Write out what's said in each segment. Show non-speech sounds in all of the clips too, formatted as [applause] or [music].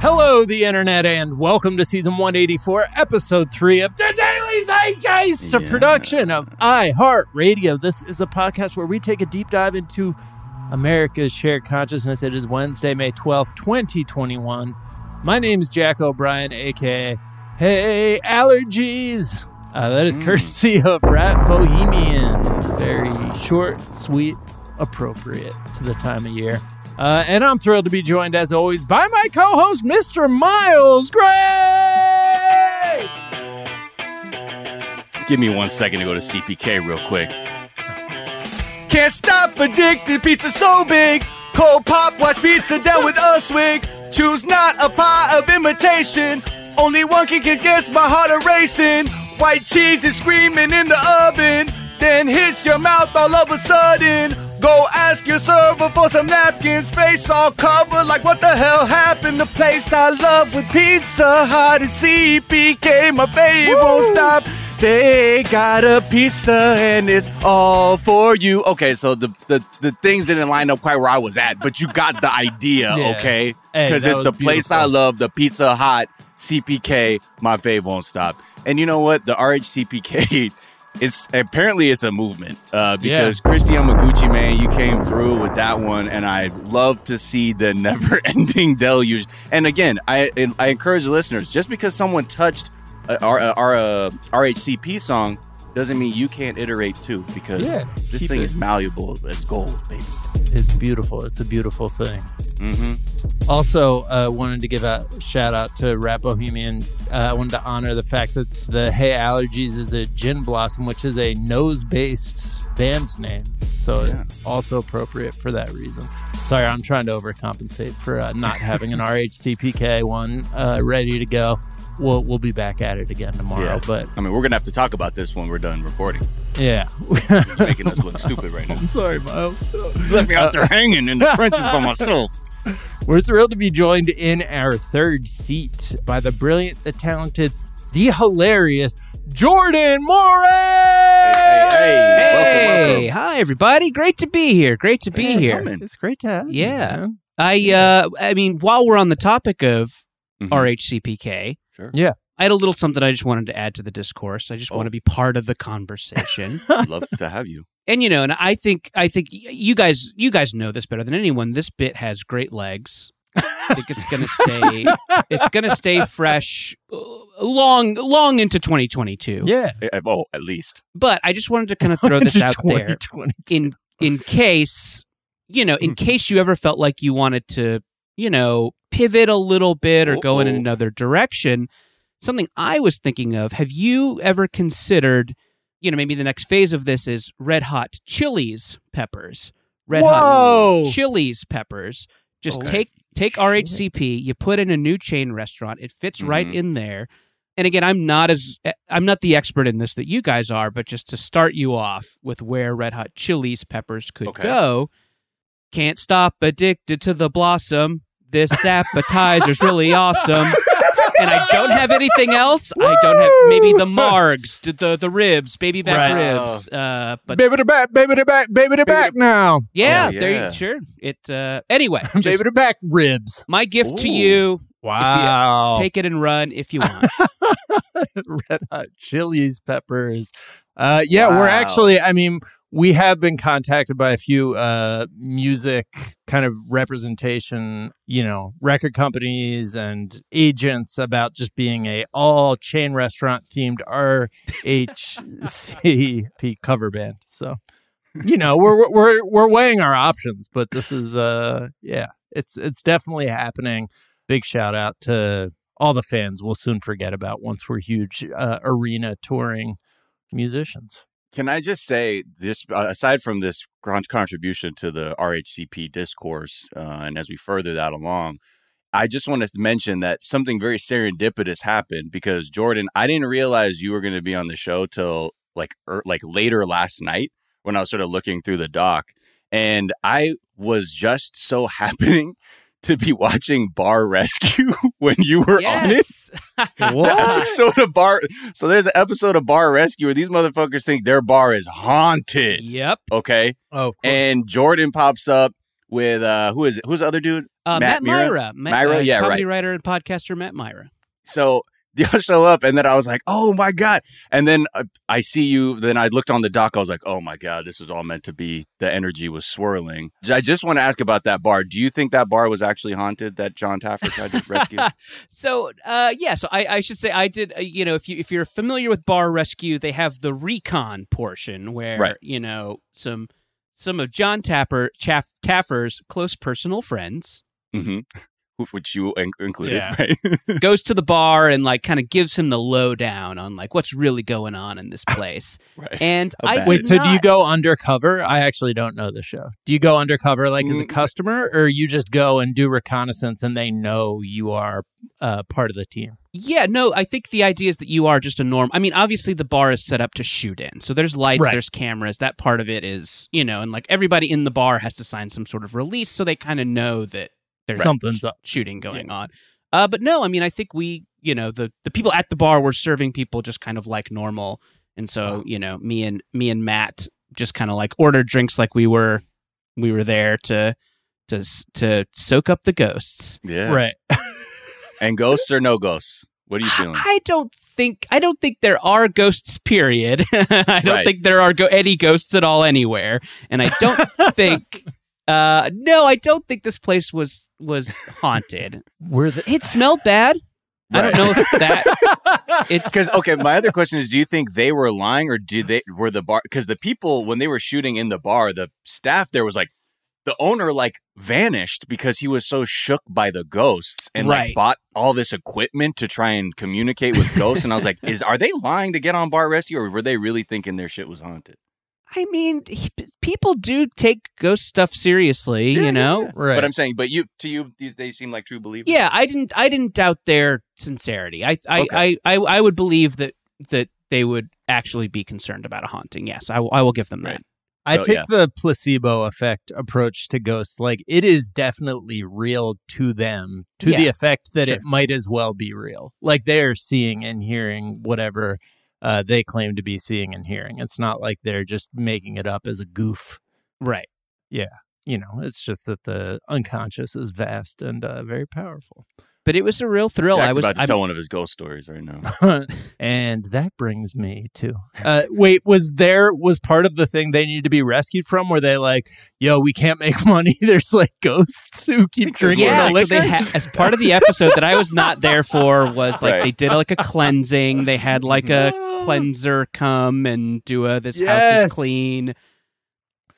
Hello, the internet, and welcome to season 184, episode 3 of the Daily Zeitgeist, a Yeah. production of iHeartRadio. This is a podcast where we take a deep dive into America's shared consciousness. It is Wednesday, May 12th, 2021. My name is Jack O'Brien, aka Hey Allergies. Uh, that is courtesy of Rat Bohemian. Very short, sweet, appropriate to the time of year. Uh, and I'm thrilled to be joined, as always, by my co-host, Mr. Miles Gray. Give me one second to go to CPK real quick. [laughs] Can't stop addicted, pizza so big. Cold pop, watch pizza down with a swig. Choose not a pie of imitation. Only one can guess my heart a racing. White cheese is screaming in the oven. Then hits your mouth all of a sudden. Go ask your server for some napkins. Face all covered like what the hell happened? The place I love with Pizza Hut is CPK. My fave won't stop. They got a pizza and it's all for you. Okay, so the, the the things didn't line up quite where I was at, but you got the idea, [laughs] Yeah. okay? Because that it's the place. I love, the Pizza Hut, CPK. My fave won't stop. And you know what? The RHCPK. It's apparently it's a movement uh, Yeah. because Christy Yamaguchi, man, you came through with that one, and I love to see the [laughs] never-ending deluge. And again, I I encourage the listeners just because someone touched our our uh, RHCP song doesn't mean you can't iterate too because Yeah, this thing it. is malleable as gold, baby. It's beautiful. It's a beautiful thing. hmm Also, uh, wanted to give a shout out to Rap Bohemian. Uh, I wanted to honor the fact that the Hey Allergies is a gin blossom, which is a nose based band name. So Yeah. it's also appropriate for that reason. Sorry, I'm trying to overcompensate for uh, not having an RHCPK one uh, ready to go. We'll, we'll be back at it again tomorrow. Yeah. But I mean, we're gonna have to talk about this when we're done recording. yeah. You're making us look stupid right now. I'm [laughs] sorry, Miles. Let me out there hanging in the [laughs] trenches by myself. We're thrilled to be joined in our third seat by the brilliant, the talented, the hilarious Jordan Morris. hey, hey. Welcome, Hey, welcome. hi everybody. Great to be here. Great to be Hey, here. coming. It's great to have Yeah. man. I uh I mean, while we're on the topic of Mhm. RHCPK, Sure. Yeah. I had a little something I just wanted to add to the discourse. I just Oh. want to be part of the conversation. [laughs] Love to have you. and you know, and I think I think you guys you guys know this better than anyone. This bit has great legs. I think it's going to stay [laughs] it's going to stay fresh uh, long long into 2022. Yeah. Eh, Oh, at least. But I just wanted to kind of throw this out there. in in case you know in case you ever felt like you wanted to you know pivot a little bit or go in another direction something i was thinking of have you ever considered you know maybe the next phase of this is red hot chilies peppers red Whoa. hot chilies peppers just Okay. take take rhcp you put in a new chain restaurant it fits right Mhm. in there and again i'm not as i'm not the expert in this that you guys are but just to start you off with where red hot chilies peppers could Okay. go can't stop addicted to the blossom this appetizer's really awesome and I don't have anything else. I don't have maybe the margs, the the, the ribs, baby back Right. ribs. Uh, but baby to back, baby to back, baby to back now. yeah, Oh, there yeah. you sure. It uh, anyway. [laughs] baby Just to back ribs. my gift to Ooh. you. Wow. Take it and run if you want. [laughs] red hot chilies peppers uh yeah we're Wow. actually i mean we have been contacted by a few uh music kind of representation you know record companies and agents about just being a all chain restaurant themed rhcp cover band so you know we're we're we're weighing our options but this is uh yeah it's it's definitely happening big shout out to all the fans we'll soon forget about once we're huge uh, arena touring musicians. Can I just say this? Uh, aside from this con- contribution to the RHCP discourse, uh, and as we further that along, I just want to mention that something very serendipitous happened because Jordan, I didn't realize you were going to be on the show till like er, like later last night when I was sort of looking through the doc, and I was just so [laughs] happening to be watching Bar Rescue [laughs] when you were on it. yes. [laughs] The episode of Bar. So there's an episode of Bar Rescue where these motherfuckers think their bar is haunted. yep. Okay, Oh, and Jordan pops up with uh who is it? Who's the other dude? Uh, Matt Matt, Mira? Myra. Matt, Myra? uh, Yeah, comedy right. writer and podcaster Matt Mira. So y'all [laughs] show up, and then I was like, "Oh my god!" And then uh, I see you. Then I looked on the doc. I was like, "Oh my god, this was all meant to be." The energy was swirling. I just want to ask about that bar. Do you think that bar was actually haunted? That John Taffer tried to [laughs] rescue? so uh, yeah, so I, I should say I did. Uh, you know, if you if you're familiar with Bar Rescue, they have the recon portion where Right. you know some some of John Tapper Chaff, Taffer's close personal friends hmm [laughs] Which you in- included, Yeah. right? [laughs] goes to the bar and like kind of gives him the lowdown on like what's really going on in this [laughs] place. right. And I bad did Wait, so do you go undercover? I actually don't know the show. Do you go undercover like as a Mm. customer, or you just go and do reconnaissance and they know you are uh, part of the team? Yeah, no, I think the idea is that you are just a norm. I mean, obviously the bar is set up to shoot in. So there's lights, Right. there's cameras. That part of it is, you know, and like everybody in the bar has to sign some sort of release so they kind of know that there's Something's up. shooting going on. Uh, but no, I mean, I think we, you know, the the people at the bar were serving people just kind of like normal. And so, you know, me and me and Matt just kind of like ordered drinks like we were we were there to to to soak up the ghosts. yeah. Right. [laughs] And ghosts or no ghosts? What are you feeling? I don't think I don't think there are ghosts. Period. [laughs] I don't Right. think there are go- any ghosts at all anywhere, and I don't [laughs] think. Uh, no, I don't think this place was was haunted. [laughs] We're the It smelled bad. I don't know if that [laughs] it's Because okay, my other question is: Do you think they were lying, or did they were the bar? Because the people when they were shooting in the bar, the staff there was like the owner like vanished because he was so shook by the ghosts and Right. like bought all this equipment to try and communicate with ghosts. and I was like, [laughs] is are they lying to get on bar rescue, or were they really thinking their shit was haunted? I mean, he- people do take ghost stuff seriously, Yeah, you know. right. But I'm saying, but you to you, they seem like true believers. Yeah, I didn't. I didn't doubt their sincerity. I, I, Okay. I, I, I would believe that that they would actually be concerned about a haunting. Yes, I, will- I will give them that. Right. I Oh, take yeah. the placebo effect approach to ghosts. Like it is definitely real to them, to the effect that sure. it might as well be real. Like they are seeing and hearing whatever uh, they claim to be seeing and hearing. It's not like they're just making it up as a goof. Right. Yeah. You know, it's just that the unconscious is vast and uh, very powerful. But it was a real thrill. Jack's I was. about to I'm- tell one of his ghost stories right now. [laughs] and that brings me to uh, wait was there was part of the thing they need to be rescued from were they like yo we can't make [laughs] money [laughs] there's like ghosts who keep drinking yeah, the so liquor they ha- as part of the episode that I was not there for was like Right. they did like a cleansing. They had like a cleanser come and do a this house is clean.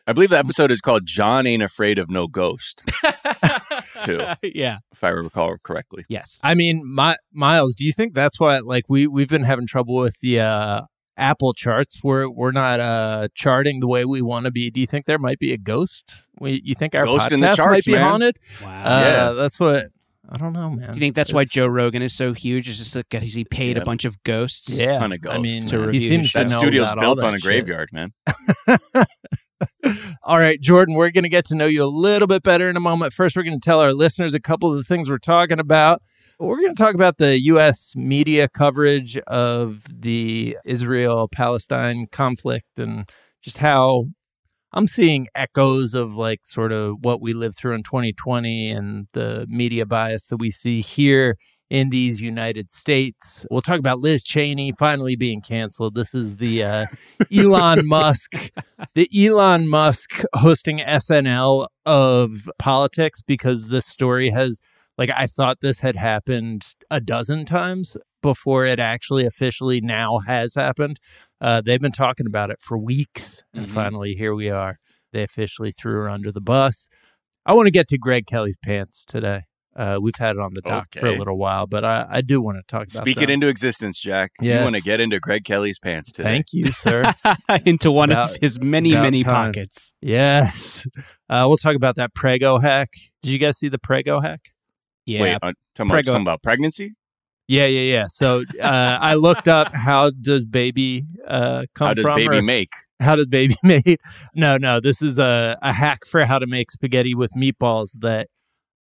I believe the episode is called "John Ain't Afraid of No Ghost," [laughs] Too. yeah. if I recall correctly. Yes. i mean my miles do you think that's why like we we've been having trouble with the uh apple charts we're we're not uh charting the way we want to be do you think there might be a ghost we, you think our Ghost podcast in the charts, might be man. haunted Wow. uh Yeah. that's what i don't know man Do you think that's why Joe Rogan is so huge? Is just because he paid Yeah. a bunch of ghosts? yeah Ton of ghosts. i mean to he seems his to That know studio's about all built that on a shit. graveyard, man. [laughs] All right, Jordan, we're going to get to know you a little bit better in a moment. First, we're going to tell our listeners a couple of the things we're talking about. We're going to talk about the U.S. media coverage of the Israel Palestine conflict and just how I'm seeing echoes of like sort of what we lived through in 2020 and the media bias that we see here in these United States. We'll talk about Liz Cheney finally being canceled. This is the uh, [laughs] Elon Musk, the Elon Musk hosting SNL of politics because this story has, like, I thought this had happened a dozen times before it actually officially now has happened. Uh, they've been talking about it for weeks, and Mhm. finally here we are. They officially threw her under the bus. I want to get to Greg Kelly's pants today. Uh, we've had it on the doc for a little while, but I, I do want to talk about Speak them. it into existence, Jack. You want to get into Greg Kelly's pants today. Thank you, sir. [laughs] Into one about- of his many, many time. pockets. yes. Uh, we'll talk about that Prego hack. Did you guys see the Prego hack? Yeah. Wait, uh, talking, about, Prego. talking about pregnancy? Yeah, yeah, yeah. So uh, I looked up how does baby uh, come How does from? baby or make? how does baby [laughs] made? No, no. This is a, a hack for how to make spaghetti with meatballs that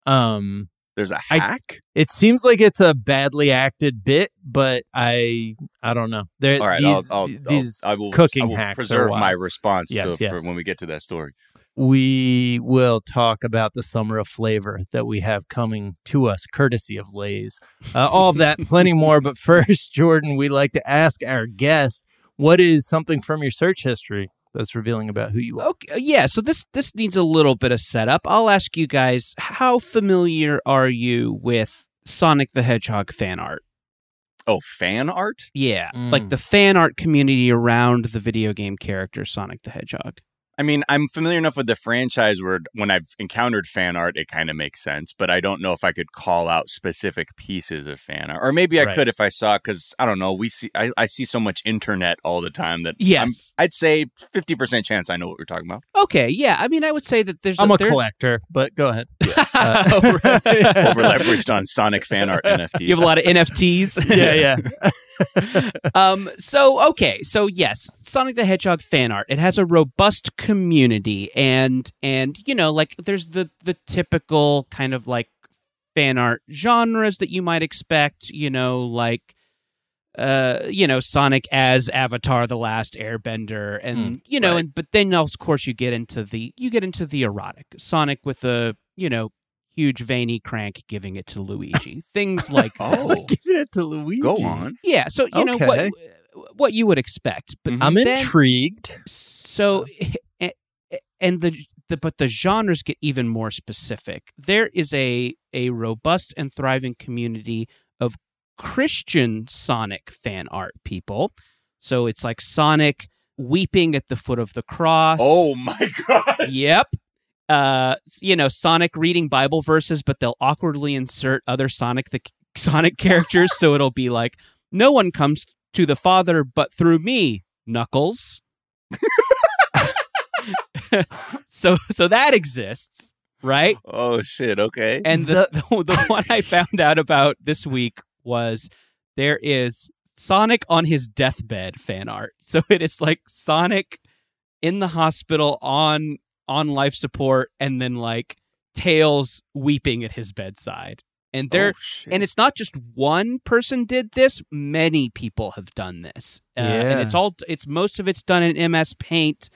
um There's a hack? it seems like it's a badly acted bit, but I I don't know. There All right, these, I'll, I'll, these I'll, I will, cooking I will hacks preserve my response Yes, to, yes. for when we get to that story. We will talk about the summer of flavor that we have coming to us, courtesy of Lay's. Uh, all of that, plenty [laughs] more. But first, [laughs] Jordan, we like to ask our guest what is something from your search history that's revealing about who you are. Okay, yeah. So this this needs a little bit of setup. I'll ask you guys: How familiar are you with Sonic the Hedgehog fan art? Oh, fan art? Yeah, Mm. like the fan art community around the video game character Sonic the Hedgehog. I mean, I'm familiar enough with the franchise where when I've encountered fan art, it kind of makes sense, but I don't know if I could call out specific pieces of fan art. Or maybe I Right. could if I saw, because I don't know, we see, I, I see so much internet all the time that Yes. I'm, I'd say 50% chance I know what we're talking about. Okay, yeah. I mean, I would say that there's. I'm a there- collector, but go ahead. [laughs] Over [laughs] Over leveraged on Sonic fan art [laughs] NFTs. You have a lot of NFTs. yeah, yeah. um so okay so yes sonic the hedgehog fan art it has a robust community and and you know like there's the the typical kind of like fan art genres that you might expect you know like uh you know sonic as avatar the last airbender and you know right. and but then of course you get into the you get into the erotic sonic with a you know huge veiny crank giving it to luigi [laughs] things like Oh, [laughs] Give it to Luigi. go on. yeah, so you know what what you would expect, but Mhm. I'm then- intrigued. So [laughs] a- a- and the the but the genres get even more specific. There is a a robust and thriving community of Christian Sonic fan art people. So it's like Sonic weeping at the foot of the cross. Oh my God. Yep. Uh, you know, Sonic reading Bible verses, but they'll awkwardly insert other Sonic the [laughs] Sonic characters, so it'll be like, "No one comes to the Father but through me, Knuckles." [laughs] so, so that exists, right? Oh shit. Okay. And the, [laughs] the the one I found out about this week was there is Sonic on his deathbed fan art. So it is like Sonic in the hospital on on life support and then like Tails weeping at his bedside. And there Oh, and it's not just one person did this, many people have done this. Uh, and it's all it's most of it's done in MS Paint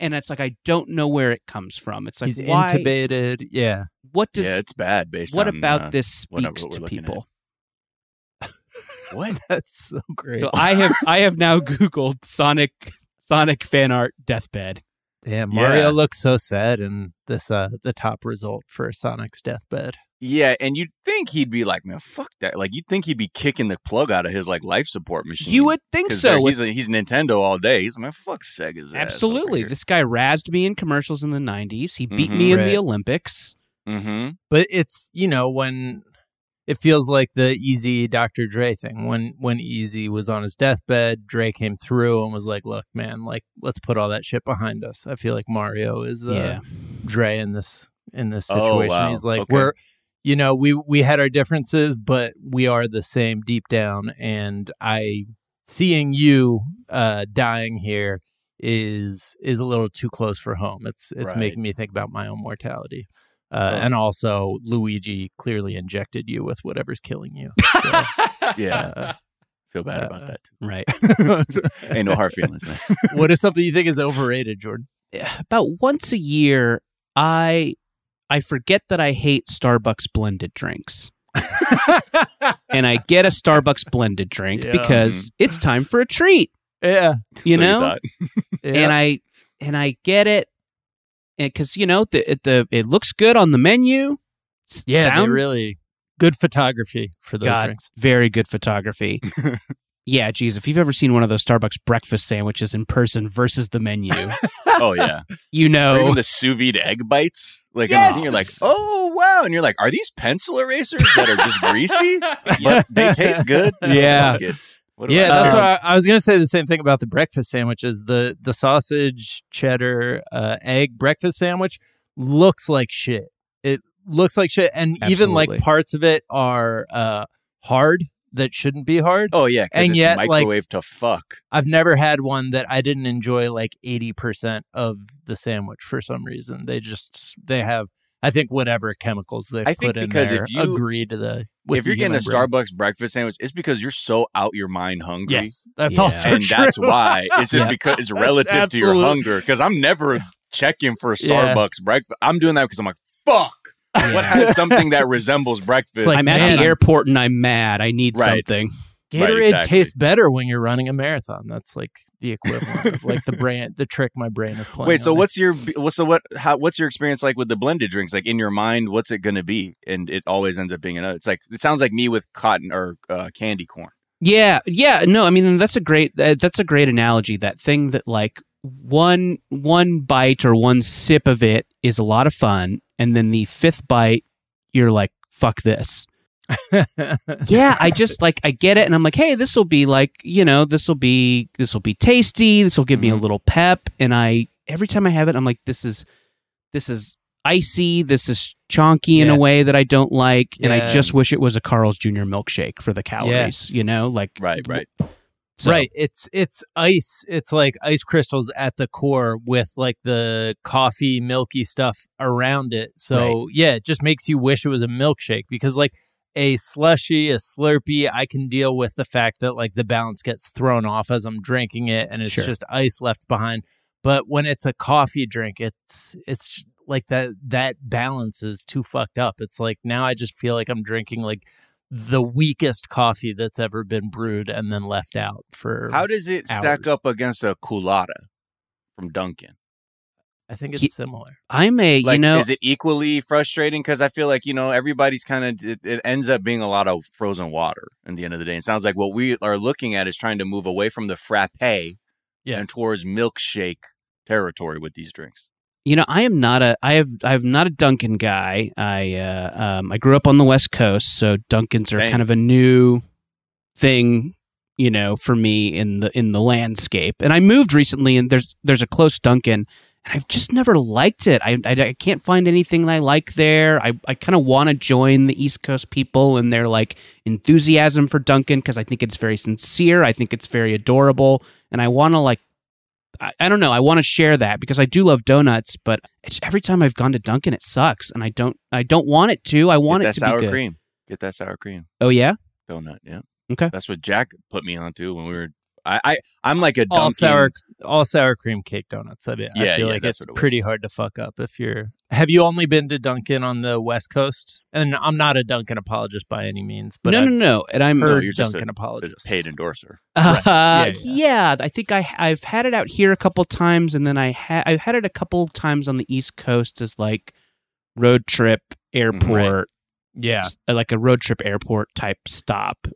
and it's like I don't know where it comes from. It's like He's why intubated. Yeah. what does yeah, it's bad based what on, about uh, this speaks to people? [laughs] What? That's so great. So I have I have now [laughs] Googled Sonic Sonic fan art deathbed. Yeah, Mario Yeah. looks so sad in this uh the top result for Sonic's deathbed. Yeah, and you'd think he'd be like, man, fuck that. Like, you'd think he'd be kicking the plug out of his like life support machine. You would think so. they're- He's, he's Nintendo all day. He's like, man, fuck Sega's ass absolutely. here." This guy razzed me in commercials in the '90s. He beat Mhm. me in Right. the Olympics. Mm-hmm. But it's you know when it feels like the Eazy Dr. Dre thing. When when Eazy was on his deathbed, Dre came through and was like, "Look, man, like let's put all that shit behind us." I feel like Mario is uh, Yeah. Dre in this in this Oh, situation. wow. He's like, Okay. "We're you know we we had our differences, but we are the same deep down." And I seeing you uh dying here is is a little too close for home. It's it's Right. making me think about my own mortality. Uh, Oh. And also, Luigi clearly injected you with whatever's killing you. [laughs] So, Yeah, uh, feel bad uh, about that. Too. Right. [laughs] Ain't no hard feelings, man. [laughs] what is something you think is overrated, Jordan? About once a year, I I forget that I hate Starbucks blended drinks. and I get a Starbucks blended drink Yeah. because it's time for a treat, yeah, you So know. thought. and I and I get it, because you know the it, the it looks good on the menu. Yeah, sound- really good photography for those God, drinks. very good photography. [laughs] yeah, geez, if you've ever seen one of those Starbucks breakfast sandwiches in person versus the menu, [laughs] oh yeah, you or know even the sous vide egg bites. Like, Yes! and you're like, oh wow, and you're like, are these pencil erasers that are just greasy? [laughs] But they taste good. So Yeah. Fuck it. What Yeah, that's what I, I was going to say. The same thing about the breakfast sandwiches. The the sausage cheddar uh, egg breakfast sandwich looks like shit. It looks like shit, and even like parts of it are uh, hard that shouldn't be hard. Oh yeah, And it's yet, like- microwave to fuck. I've never had one that I didn't enjoy like 80% of the sandwich for some reason. They just they have I think whatever chemicals they I think put in because there if you- agree to the with if you're the getting a human brain. Starbucks breakfast sandwich, it's because you're so out your mind hungry. Yes, that's Yeah. also and true. that's why it's just [laughs] Yeah. because it's That's relative to your hunger. Because I'm never checking for Yeah. Starbucks breakfast. I'm doing that because I'm like, fuck. What has [laughs] something that resembles breakfast? like, I'm at man, the I'm- airport and I'm mad. I need Right. something. Gatorade exactly. tastes better when you're running a marathon. That's like the equivalent of like the brain, the trick my brain is playing. Wait, so on me. what's your what's so what how what's your experience like with the blended drinks? Like in your mind, what's it gonna be? And it always ends up being another. It's like it sounds like me with cotton or uh, candy corn. Yeah, yeah. No, I mean that's a great uh, that's a great analogy. That thing that like one one bite or one sip of it is a lot of fun, and then the fifth bite, you're like, "Fuck this." [laughs] yeah, I just like I get it, and I'm like, hey, this will be like you know, this will be this will be tasty. This will give me a Mhm. little pep, and I every time I have it, I'm like, this is this is icy. This is chonky in a way that I don't like, and I just wish it was a Carl's Jr. milkshake for the calories. Yes. You know, like Right, right. so- Right. It's it's ice. It's like ice crystals at the core with like the coffee milky stuff around it. So yeah, it just makes you wish it was a milkshake because like a slushy, a slurpee, I can deal with the fact that like the balance gets thrown off as I'm drinking it and it's Sure. just ice left behind. But when it's a coffee drink, it's it's like that that balance is too fucked up. It's like now I just feel like I'm drinking like the weakest coffee that's ever been brewed and then left out for How does it stack up against a Coolatta from Dunkin'? I think it's Ye- similar. I'm a Like, you know is it equally frustrating? Because I feel like you know everybody's kind of it, it ends up being a lot of frozen water in the end of the day. It sounds like what we are looking at is trying to move away from the frappe Yes. and towards milkshake territory with these drinks. you know I am not a I have I'm not a Dunkin' guy. I uh, um, I grew up on the West Coast, so Dunkins are Same. kind of a new thing, you know, for me in the in the landscape. And I moved recently, and there's there's a close Dunkin'. I've just never liked it. I, I, I can't find anything I like there. I, I kind of want to join the East Coast people and their like enthusiasm for Dunkin' because I think it's very sincere. I think it's very adorable, and I want to like I, I don't know. I want to share that because I do love donuts, but it's, every time I've gone to Dunkin', it sucks, and I don't. I don't want it to. I want Get it that to sour be good. cream. Get that sour cream Oh yeah, donut. Yeah. Okay. That's what Jack put me onto when we were. I, I I'm like a all Dunkin'. sour all sour cream cake donuts. I, mean, Yeah, I feel yeah, like it's it pretty hard to fuck up if you're. Have you only been to Dunkin' on the West Coast? And I'm not a Dunkin' apologist by any means, but no, I've no, no. And I'm heard you're just a- Dunkin' a apologists. paid endorser. [laughs] Uh, Yeah, yeah, yeah. I think I I've had it out here a couple times, and then I ha- I've had it a couple times on the East Coast as like road trip airport, Yeah, like a road trip airport type stop.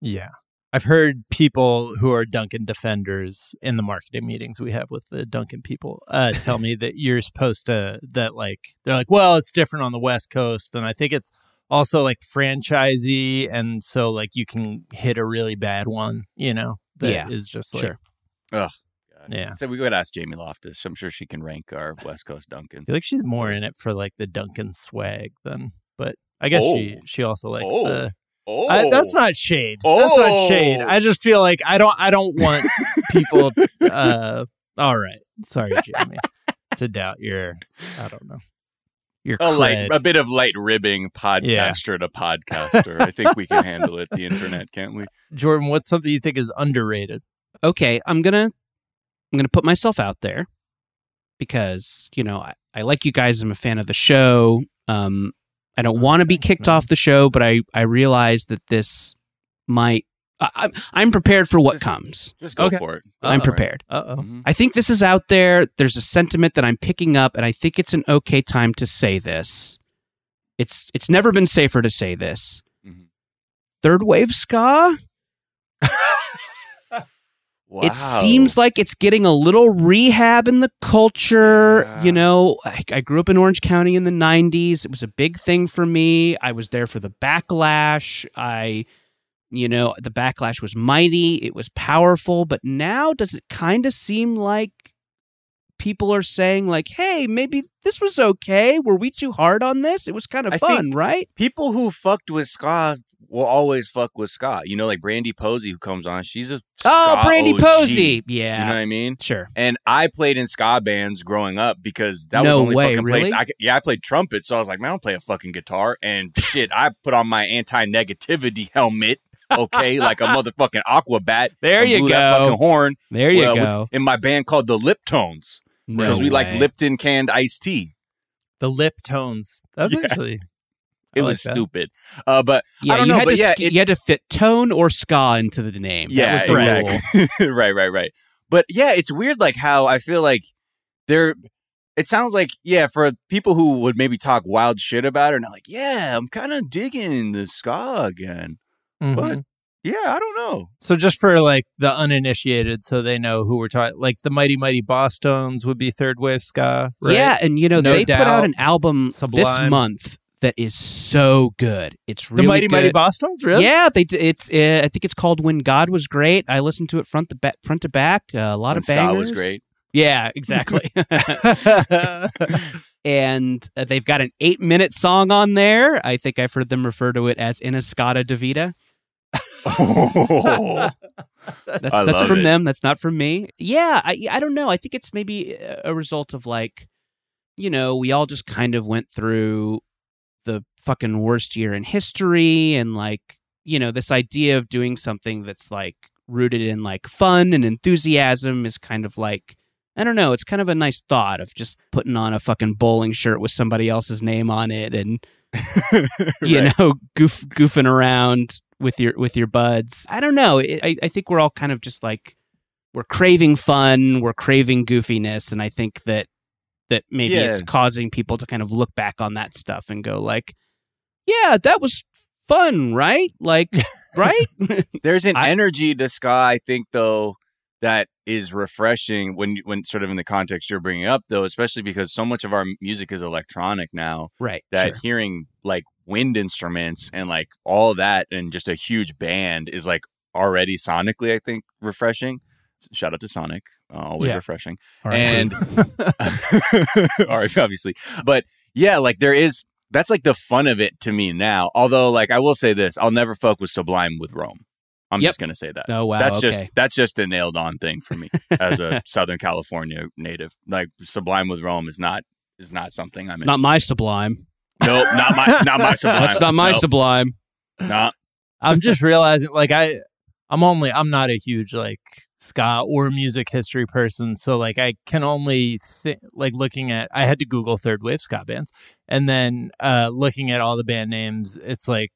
yeah. I've heard people who are Dunkin' defenders in the marketing meetings we have with the Dunkin' people uh, tell me that you're supposed to that like they're like, well, it's different on the West Coast, and I think it's also like franchisee, and so like you can hit a really bad one, you know, that is Yeah, just like sure. God. Yeah. So we could ask Jamie Loftus. I'm sure she can rank our West Coast Dunkin'. I feel like she's more in it for like the Dunkin' swag than, but I guess she Oh. she also likes Oh. the. Oh, I, that's not shade. That's not shade. Oh. I just feel like I don't I don't want [laughs] people. uh All right, sorry, Jamie, [laughs] to doubt your. I don't know. Your a light, a bit of light ribbing podcaster to podcaster. I think we can [laughs] handle it. The internet, can't we? Jordan. What's something you think is underrated? okay, I'm gonna I'm gonna put myself out there because you know I, I like you guys. I'm a fan of the show. Um, I don't Oh, want to be kicked off the show, but I I realize that this might. I, I'm I'm prepared for what Just- comes. Just go Okay. for it. I'm prepared. Uh oh. Mhm. I think this is out there. There's a sentiment that I'm picking up, and I think it's an okay time to say this. It's it's never been safer to say this. Mhm. Third wave ska. [laughs] Wow. It seems like it's getting a little rehab in the culture. Yeah. You know, I, I grew up in Orange County in the 90s. It was a big thing for me. I was there for the backlash. I, you know, the backlash was mighty, it was powerful. But now, does it kind of seem like people are saying, like, hey, maybe this was okay? Were we too hard on this? It was kind of I fun, think- right? people who fucked with ska will always fuck with ska. You know, like Brandie Posey who comes on. She's a Oh, Brandie OG. Posey. Yeah. You know what I mean? Sure. And I played in ska bands growing up because that was the only way, fucking place really? I could. Yeah, I played trumpet, so I was like, man, I don't play a fucking guitar. And [laughs] shit, I put on my anti-negativity helmet, okay, [laughs] like a motherfucking aquabat. There you blew That go. fucking horn. There you well, with- go. in my band called the Lip Tones. No because we liked way. Lipton canned iced tea. The lip tones. That's Yeah. actually. It like was that. stupid. Uh, but Yeah, I don't you know, had but to yeah, it- you had to fit tone or ska into the name. yeah, that was the rule. [laughs] right, right, right. But yeah, it's weird, like how I feel like there. It sounds like yeah, for people who would maybe talk wild shit about it, and like, yeah, I'm kind of digging the ska again. Mhm. But yeah, I don't know. So just for like the uninitiated, so they know who we're talking. Like the Mighty Mighty Bosstones would be third wave ska. Right? Yeah, and you know No they put out an album this month that is so good. It's really the Mighty Mighty good. Bosstones. Really? Yeah, they it's uh, I think it's called When God Was Great. I listened to it front to back, front to back. Uh, a lot When of bangers. was great. Yeah, exactly. [laughs] [laughs] and uh, they've got an eight minute song on there. I think I've heard them refer to it as Inascata Davida. [laughs] That's I that's from it. them. That's not from me. Yeah, I I don't know. I think it's maybe a result of like, you know, we all just kind of went through the fucking worst year in history, and like, you know, this idea of doing something that's like rooted in like fun and enthusiasm is kind of like. I don't know. It's kind of a nice thought of just putting on a fucking bowling shirt with somebody else's name on it and [laughs] you Right. know goof goofing around with your with your buds i don't know It- I, I think we're all kind of just like we're craving fun we're craving goofiness and i think that that maybe it's causing people to kind of look back on that stuff and go like yeah that was fun right like [laughs] right [laughs] There's an I- energy to ska, I think, though, that is refreshing when when sort of in the context you're bringing up, though, especially because so much of our music is electronic now. right That sure. hearing like wind instruments and like all that and just a huge band is like already sonically, I think, refreshing. Shout out to Sonic, uh, always Yeah. refreshing. Right. And [laughs] all right, obviously, but yeah, like there is. That's like the fun of it to me now. Although, like I will say this, I'll never fuck with Sublime with Rome. I'm Yep. just gonna say that. oh wow that's okay just that's just a nailed on thing for me as a [laughs] Southern California native. Like Sublime with Rome is not is not something I'm not my sublime Nope, not my not my [laughs] Sublime. that's not my Nope, sublime not- I'm just realizing, like I, I'm only, I'm not a huge like ska or music history person, so like I can only think, like looking at, I had to Google third wave ska bands, and then uh looking at all the band names, it's like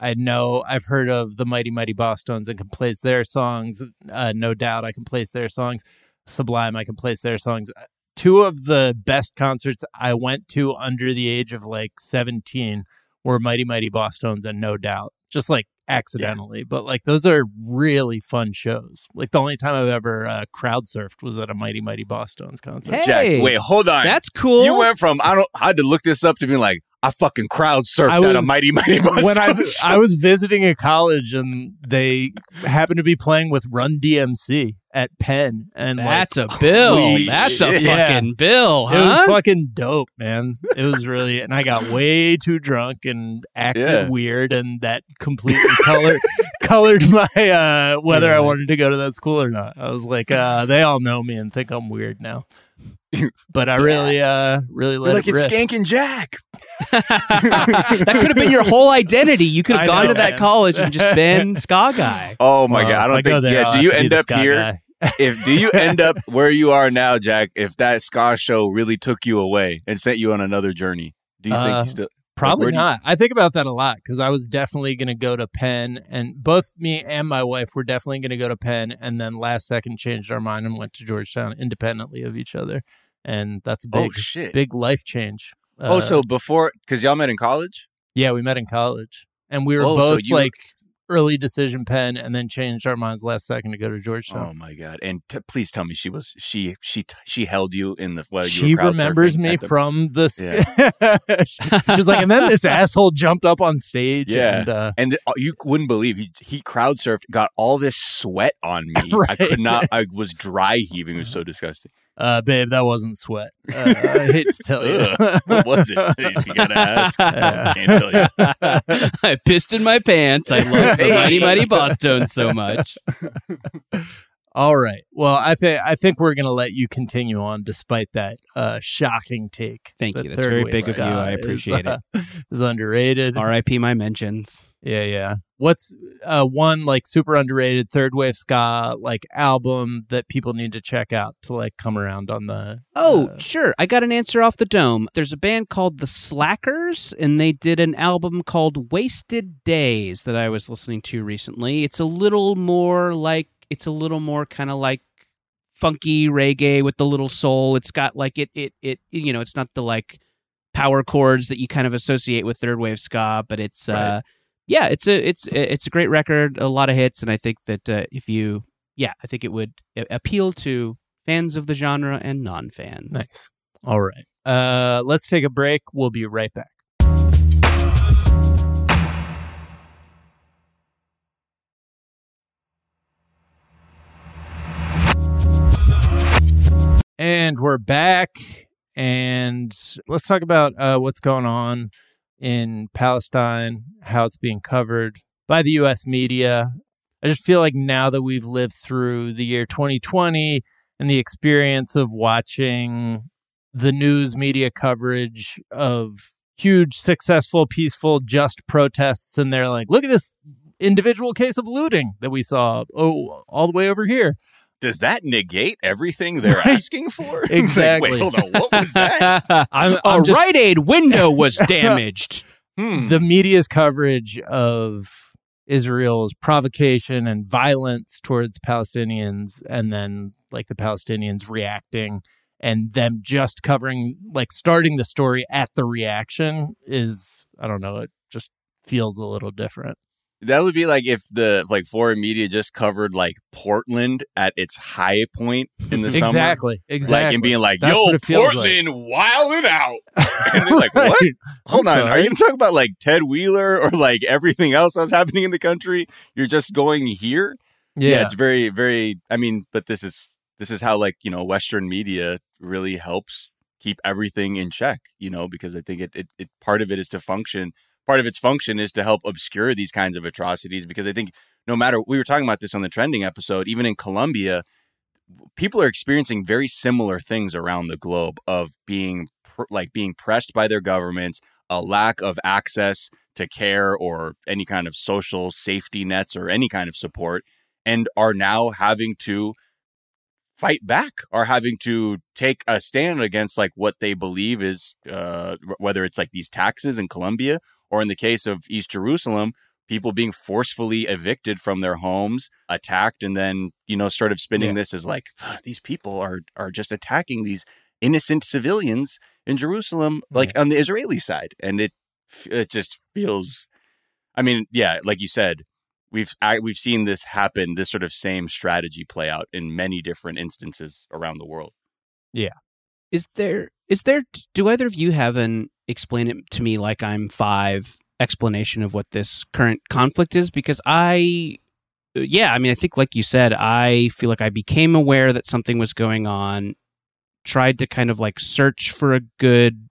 I know I've heard of the Mighty Mighty Bosstones and can place their songs. Uh, no doubt, I can place their songs. Sublime, I can place their songs. Two of the best concerts I went to under the age of like 17 were Mighty Mighty Bosstones and No Doubt, just like accidentally. But like those are really fun shows. Like the only time I've ever uh, crowd surfed was at a Mighty Mighty Bosstones concert. Hey, Jack. Wait, hold on. that's cool You went from I don't I had to look this up to be like I fucking crowd surfed I at a mighty mighty bus. when I I was visiting a college and they happened to be playing with Run DMC at Penn, and like, That's a bill. holy That's a shit. Yeah. fucking bill, It was fucking dope, man. It was really, and I got way too drunk and acted Yeah. weird, and that completely colored [laughs] colored my uh, whether I wanted to go to that school or not. I was like, uh, they all know me and think I'm weird now, [laughs] but I really, uh, really You're let like it it's rip. Skank and Jack. [laughs] that could have been your whole identity. You could have I gone know, to that man. college and just been [laughs] ska guy. Oh my Well, god! I don't go think. there, yeah. I'll Do you end up here? guy. if do you end up where you are now, Jack? If that ska show really took you away and sent you on another journey, do you think Uh, you still? Probably do you- not. I think about that a lot because I was definitely going to go to Penn, and both me and my wife were definitely going to go to Penn, and then last second changed our mind and went to Georgetown independently of each other, and that's a Oh big, shit! big life change. oh, Uh, so before because y'all met in college. yeah, we met in college, and we were Oh, so both you- like early decision Penn, and then changed our minds last second to go to Georgetown. Oh my god! And t- please tell me she was she she she held you in the you she remembers me the- from the. [laughs] she, she was like, and then this [laughs] asshole jumped up on stage. Yeah. and, uh, And th- you wouldn't believe he he crowd surfed, got all this sweat on me. I could [laughs] not. I was dry heaving. It was so disgusting. Uh, babe, that wasn't sweat. [laughs] Uh, I hate to tell you. Ugh. [laughs] [laughs] what was it? You gotta ask. Yeah. Can't tell you. I pissed in my pants. I love the Mighty Mighty Boston so much. All right. Well, I think I think we're gonna let you continue on, despite that uh, shocking take. Thank that you. That's very big of you. ska I is, appreciate uh, Is underrated. R.I.P. My mentions. Yeah, yeah. What's uh, one like super underrated third wave ska like album that people need to check out to like come around on the Oh, uh, sure. I got an answer off the dome. There's a band called The Slackers, and they did an album called Wasted Days that I was listening to recently. It's a little more like, it's a little more kind of like funky reggae with the little soul. It's got like it, it, it, you know, it's not the like power chords that you kind of associate with third wave ska, but it's, Right. uh, yeah, it's a, it's, it's a great record, a lot of hits, and I think that uh, if you, yeah, I think it would appeal to fans of the genre and non-fans. nice. All right. Uh let's take a break. We'll be right back. And we're back and let's talk about uh, what's going on in palestine how it's being covered by the us media i just feel like now that we've lived through the year 2020 and the experience of watching the news media coverage of huge, successful, peaceful, just protests, and they're like, "Look at this individual case of looting that we saw. Oh, all the way over here." Does that negate everything they're Right. asking for? [laughs] It's like, Exactly. Wait, hold on. What was that? [laughs] I'm, a I'm just Rite Aid window was [laughs] damaged. Hmm. the media's coverage of Israel's provocation and violence towards Palestinians, and then like the Palestinians reacting, and them just covering, like starting the story at the reaction is, I don't know, it just feels a little different. That would be like if the like foreign media just covered like Portland at its high point in the summer. Exactly, exactly. Like and being like, That's yo, Portland wilding out. [laughs] and they're like, what? Hold I'm on. Are you gonna about like Ted Wheeler or like everything else that's happening in the country? You're just going here? Yeah, it's very, very I mean, but this is this is how like, you know, Western media really helps keep everything in check, you know, because I think it, it, it part of it is to function part of its function is to help obscure these kinds of atrocities because I think no matter we were talking about this on the trending episode, even in Colombia, people are experiencing very similar things around the globe of being like being pressed by their governments, a lack of access to care or any kind of social safety nets or any kind of support, and are now having to fight back are having to take a stand against like what they believe is uh whether it's like these taxes in Colombia or in the case of East Jerusalem people being forcefully evicted from their homes attacked and then you know sort of spinning Yeah. this as like "Ah, these people are are just attacking these innocent civilians in Jerusalem like on the Israeli side and it it just feels I mean yeah like you said we've I, we've seen this happen this sort of same strategy play out in many different instances around the world Yeah. Is there is there do either of you have an explain it to me like I'm 5 explanation of what this current conflict is because I yeah, I mean I think like you said I feel like I became aware that something was going on tried to kind of like search for a good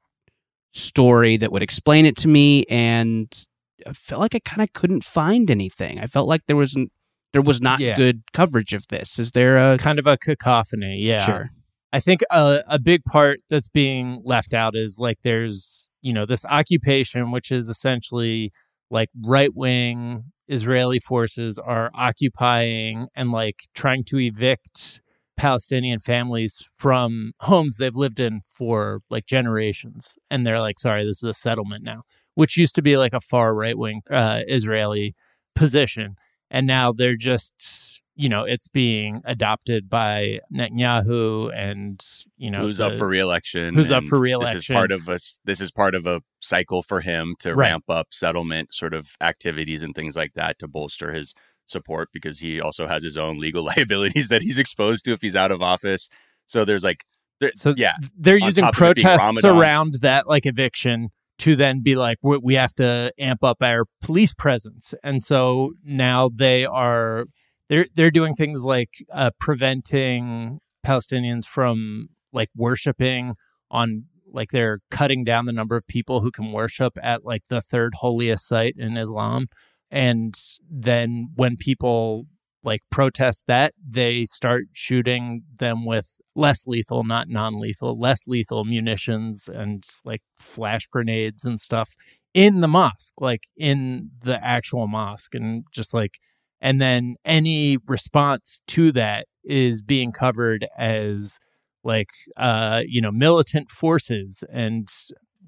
story that would explain it to me and I felt like I kind of couldn't find anything. I felt like there wasn't there was not Yeah. good coverage of this. Is there a it's kind of a cacophony. Yeah, sure? I think a, a big part that's being left out is like there's, you know, this occupation, which is essentially like right wing Israeli forces are occupying and like trying to evict Palestinian families from homes they've lived in for like generations. And they're like, sorry, this is a settlement now, which used to be like a far right wing uh, Israeli position. And now they're just, you know, it's being adopted by Netanyahu and, you know, who's up the- for reelection who's up for this is part of us this is part of a cycle for him to Right. ramp up settlement sort of activities and things like that to bolster his support because he also has his own legal [laughs] liabilities that he's exposed to if he's out of office. So there's like there, So yeah. they're using top of it being protests around that like eviction to then be like we have to amp up our police presence. And so now they are they're they're doing things like uh, preventing palestinians from like worshiping on like they're cutting down the number of people who can worship at like the third holiest site in islam. And then when people like protest that they start shooting them with less lethal not non-lethal less lethal munitions and like flash grenades and stuff in the mosque, like in the actual mosque, and just like, and then any response to that is being covered as like, uh, you know, militant forces and,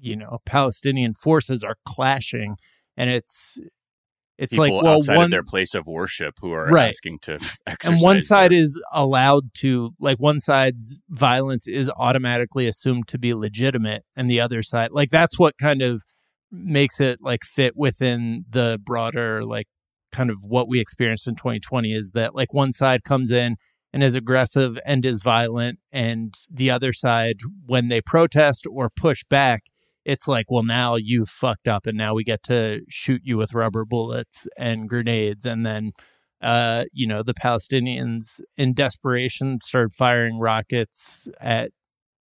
you know, Palestinian forces are clashing. And it's, it's People like, well, outside one, of their place of worship who are Right. asking to exercise. [laughs] and one side is allowed to like one side's violence is automatically assumed to be legitimate and the other side like that's what kind of makes it like fit within the broader like kind of what we experienced in 2020 is that like one side comes in and is aggressive and is violent and the other side when they protest or push back it's like well now you've fucked up and now we get to shoot you with rubber bullets and grenades and then uh, you know, the Palestinians in desperation started firing rockets at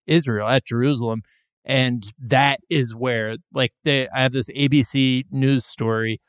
Israel, at Jerusalem. And that is where, like, they, I have this ABC news story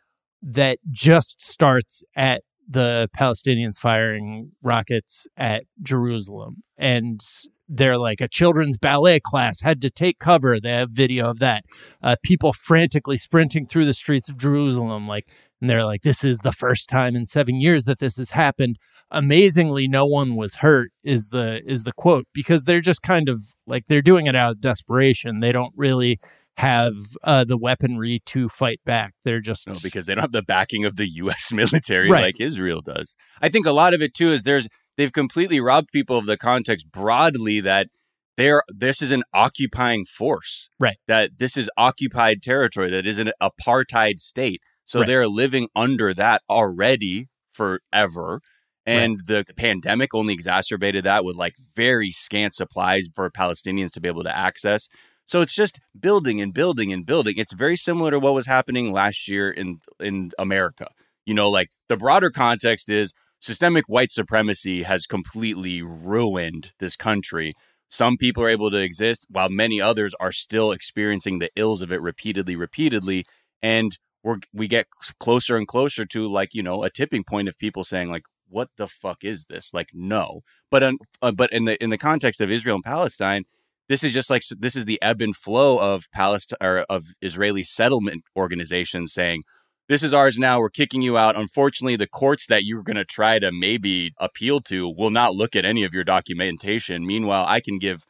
that just starts at the Palestinians firing rockets at Jerusalem. And they're like, a children's ballet class had to take cover. They have video of that. Uh, people frantically sprinting through the streets of Jerusalem, like, and they're like, this is the first time in seven years that this has happened. Amazingly, no one was hurt. Is the is the quote because they're just kind of like they're doing it out of desperation. They don't really have uh, the weaponry to fight back. They're just No, because they don't have the backing of the [laughs] U.S. military Right. like Israel does. I think a lot of it too is there's they've completely robbed people of the context broadly that they're this is an occupying force, Right. That this is occupied territory. That is an apartheid state. So Right. they're living under that already forever. And the pandemic only exacerbated that with like very scant supplies for Palestinians to be able to access. So it's just building and building and building. It's very similar to what was happening last year in in America. You know, like the broader context is systemic white supremacy has completely ruined this country. Some people are able to exist while many others are still experiencing the ills of it repeatedly, repeatedly. And we're we get closer and closer to like, you know, a tipping point of people saying like, what the fuck is this? Like, no. But uh, but in the in the context of Israel and Palestine, this is just like this is the ebb and flow of Palestine or of Israeli settlement organizations saying this is ours now we're kicking you out. Unfortunately the courts that you're going to try to maybe appeal to will not look at any of your documentation. Meanwhile i can give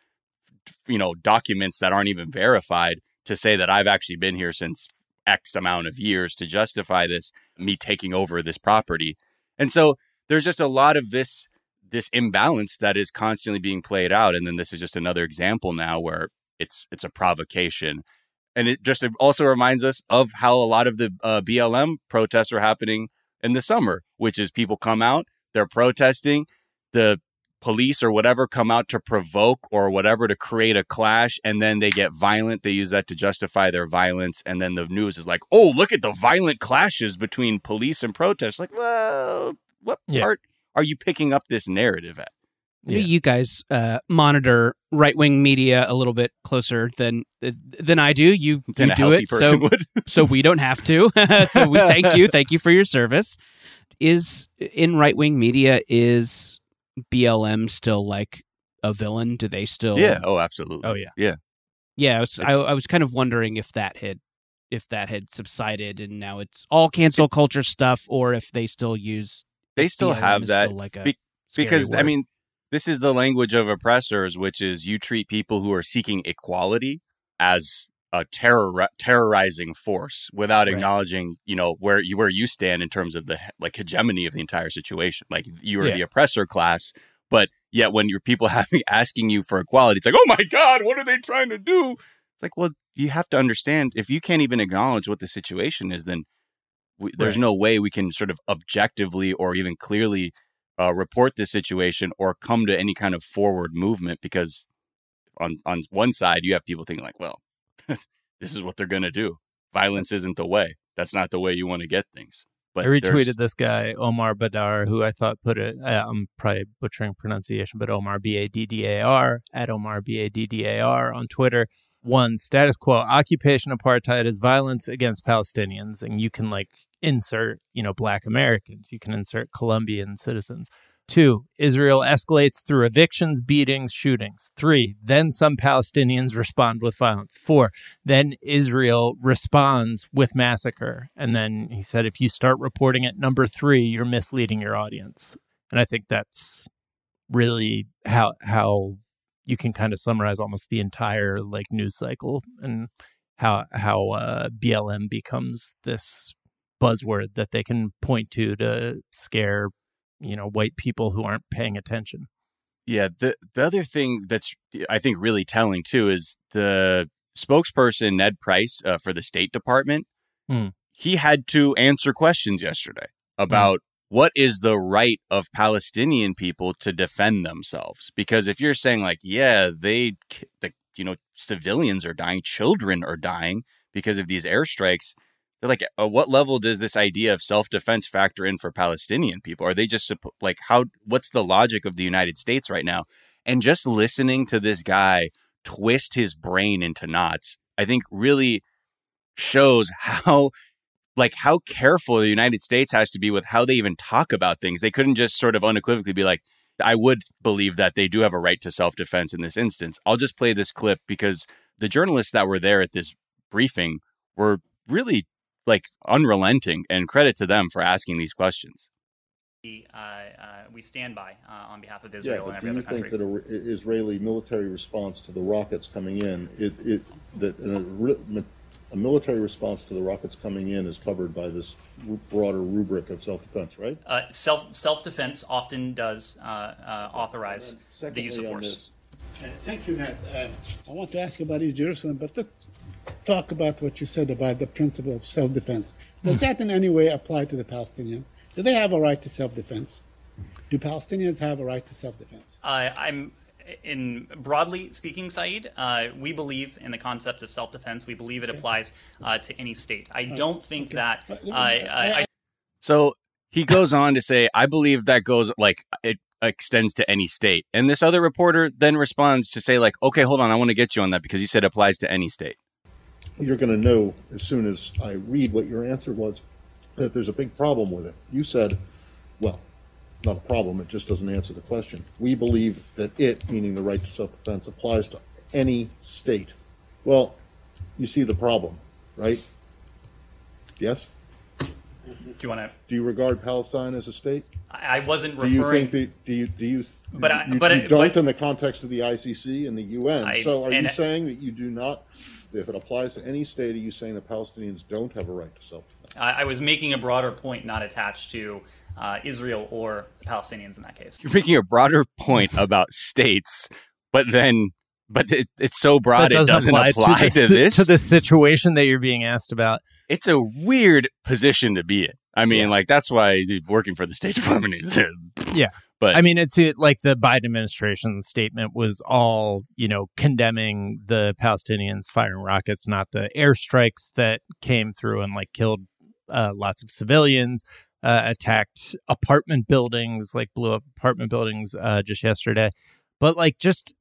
you know documents that aren't even verified to say that i've actually been here since x amount of years to justify this me taking over this property. And so there's just a lot of this this imbalance that is constantly being played out and then this is just another example now where it's it's a provocation. And it just also reminds us of how a lot of the uh, BLM protests are happening in the summer which is people come out they're protesting the police or whatever come out to provoke or whatever to create a clash and then they get violent. They use that to justify their violence and then the news is like oh look at the violent clashes between police and protests. Like well what Yeah. part are you picking up this narrative at Yeah. You guys uh, monitor right wing media a little bit closer than than I do. You, than you a do it, person so would [laughs] so we don't have to. [laughs] so we [laughs] thank you, thank you for your service. Is in right wing media is BLM still like a villain? Do they still? yeah oh absolutely Oh, yeah. yeah yeah. I was, I, I was kind of wondering if that had if that had subsided and now it's all cancel culture stuff, or if they still use they still BLM have that still like a be- because I mean, this is the language of oppressors, which is you treat people who are seeking equality as a terror terrorizing force without Right. acknowledging, you know, where you where you stand in terms of the like hegemony of the entire situation. Like you are Yeah. the oppressor class, but yet when your people [laughs] having asking you for equality, it's like, oh my god, what are they trying to do? It's like, well, you have to understand if you can't even acknowledge what the situation is, then we, there's Right. no way we can sort of objectively or even clearly uh, report this situation or come to any kind of forward movement because on on one side you have people thinking like well [laughs] this is what they're going to do violence isn't the way that's not the way you want to get things but I retweeted this guy Omar Baddar, who I thought put it. Uh, I'm probably butchering pronunciation, but Omar B A D D A R at Omar B A D D A R on Twitter. One status quo: occupation apartheid is violence against Palestinians, and you can like insert, you know, Black Americans. You can insert Colombian citizens. Two, Israel escalates through evictions, beatings, shootings. Three, then some Palestinians respond with violence. Four, then Israel responds with massacre. And then he said, if you start reporting at number three, you're misleading your audience. And I think that's really how how you can kind of summarize almost the entire like news cycle and how how uh, BLM becomes this buzzword that they can point to to scare you know white people who aren't paying attention. Yeah, the the other thing that's I think really telling too is the spokesperson Ned Price uh, for the State Department. Hmm. He had to answer questions yesterday about what is the right of Palestinian people to defend themselves? Because if you're saying like, yeah, they, the, you know, civilians are dying, children are dying because of these airstrikes. They're like, at what level does this idea of self defense factor in for Palestinian people? Are they just like, how, what's the logic of the United States right now? And just listening to this guy twist his brain into knots, I think really shows [laughs] how like how careful the United States has to be with how they even talk about things. They couldn't just sort of unequivocally be like, I would believe that they do have a right to self defense in this instance. I'll just play this clip because the journalists that were there at this briefing were really like unrelenting and credit to them for asking these questions. Uh, uh, we stand by uh, on behalf of Israel yeah, and every other country. Do you think that an Israeli military response to the rockets coming in, it, it that a military response to the rockets coming in is covered by this broader rubric of self-defense, right? Uh, self self-defense often does uh, uh, authorize the use of force. Uh, thank you, Ned. Uh, I want to ask you about East Jerusalem, but let's talk about what you said about the principle of self-defense. Does that in any way apply to the Palestinians? Do they have a right to self-defense? Do Palestinians have a right to self-defense? Uh, I'm in broadly speaking, Saeed, uh, we believe in the concept of self-defense. We believe it applies uh, to any state. I don't think okay. that. Uh, I, so he goes on to say, "I believe that goes like it extends to any state." And this other reporter then responds to say, "Like, okay, hold on, I want to get you on that because you said it applies to any state." You're going to know as soon as I read what your answer was that there's a big problem with it. You said, "Well, not a problem, it just doesn't answer the question. We believe that it, meaning the right to self-defense, applies to any state. Well, you see the problem, right? Yes? Do you want to? Do you regard Palestine as a state? I wasn't referring. Do you think that? Do you do you? But I, you, but you it, don't but, in the context of the ICC and the UN. I, so are you and, saying that you do not? If it applies to any state, are you saying that Palestinians don't have a right to self-defense? I, I was making a broader point, not attached to uh, Israel or the Palestinians in that case. You're making a broader point about states, but then but it, it's so broad it doesn't, apply, apply to, to, the, this [laughs] to the situation that you're being asked about. It's a weird position to be in. I mean, yeah. like that's why working for the State [laughs] Department is. yeah, but I mean, it's like the Biden administration statement was all you know condemning the Palestinians firing rockets, not the airstrikes that came through and like killed uh, lots of civilians uh, attacked apartment buildings, like blew up apartment buildings uh, just yesterday. But like, just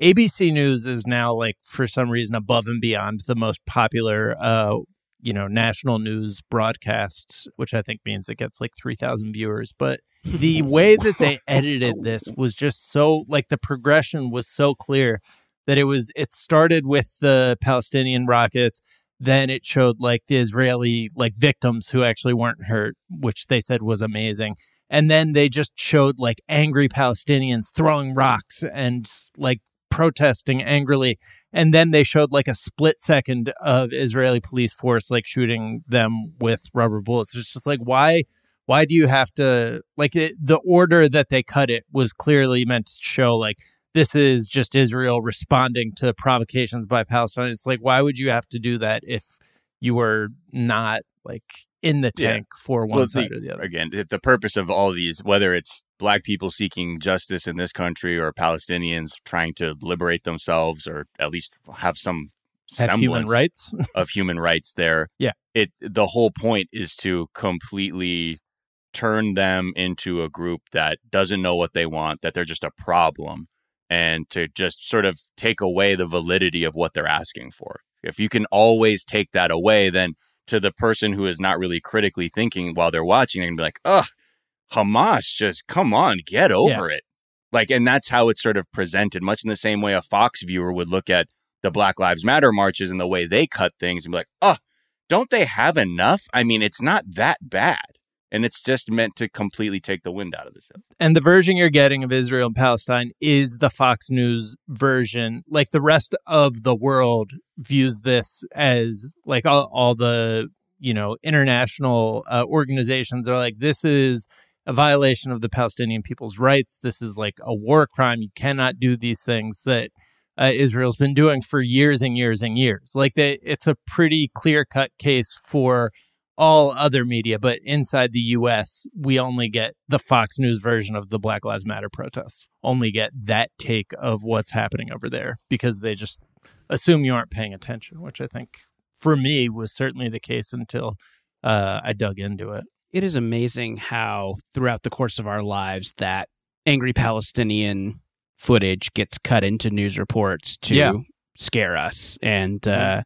ABC News is now like for some reason above and beyond the most popular, uh, you know, national news broadcast, which I think means it gets like three thousand viewers. But [laughs] the way that they edited this was just so like the progression was so clear that it was it started with the Palestinian rockets then it showed like the Israeli like victims who actually weren't hurt, which they said was amazing. And then they just showed like angry Palestinians throwing rocks and like protesting angrily. And then they showed like a split second of Israeli police force like shooting them with rubber bullets. It's just like why why do you have to like it, the order that they cut it was clearly meant to show like this is just Israel responding to provocations by Palestine. It's like, why would you have to do that if you were not like in the tank yeah. for one well, side the, or the other? Again, the purpose of all these, whether it's black people seeking justice in this country or Palestinians trying to liberate themselves or at least have some have semblance human rights of human rights there. [laughs] Yeah. It the whole point is to completely turn them into a group that doesn't know what they want, that they're just a problem and to just sort of take away the validity of what they're asking for. If you can always take that away, then to the person who is not really critically thinking while they're watching, they're gonna be like, ugh, Hamas just come on, get over it. Like, and that's how it's sort of presented, much in the same way a Fox viewer would look at the Black Lives Matter marches and the way they cut things and be like, oh, don't they have enough? I mean, it's not that bad. And it's just meant to completely take the wind out of this. And the version you're getting of Israel and Palestine is the Fox News version. Like the rest of the world views this as like all, all the, you know, international uh, organizations are like, this is a violation of the Palestinian people's rights. This is like a war crime. You cannot do these things that uh, Israel's been doing for years and years and years. Like they, it's a pretty clear cut case for all other media, but inside the US, we only get the Fox News version of the Black Lives Matter protests, only get that take of what's happening over there because they just assume you aren't paying attention, which I think for me was certainly the case until uh, I dug into it. It is amazing how throughout the course of our lives that angry Palestinian footage gets cut into news reports to Yeah. scare us. And uh, yeah,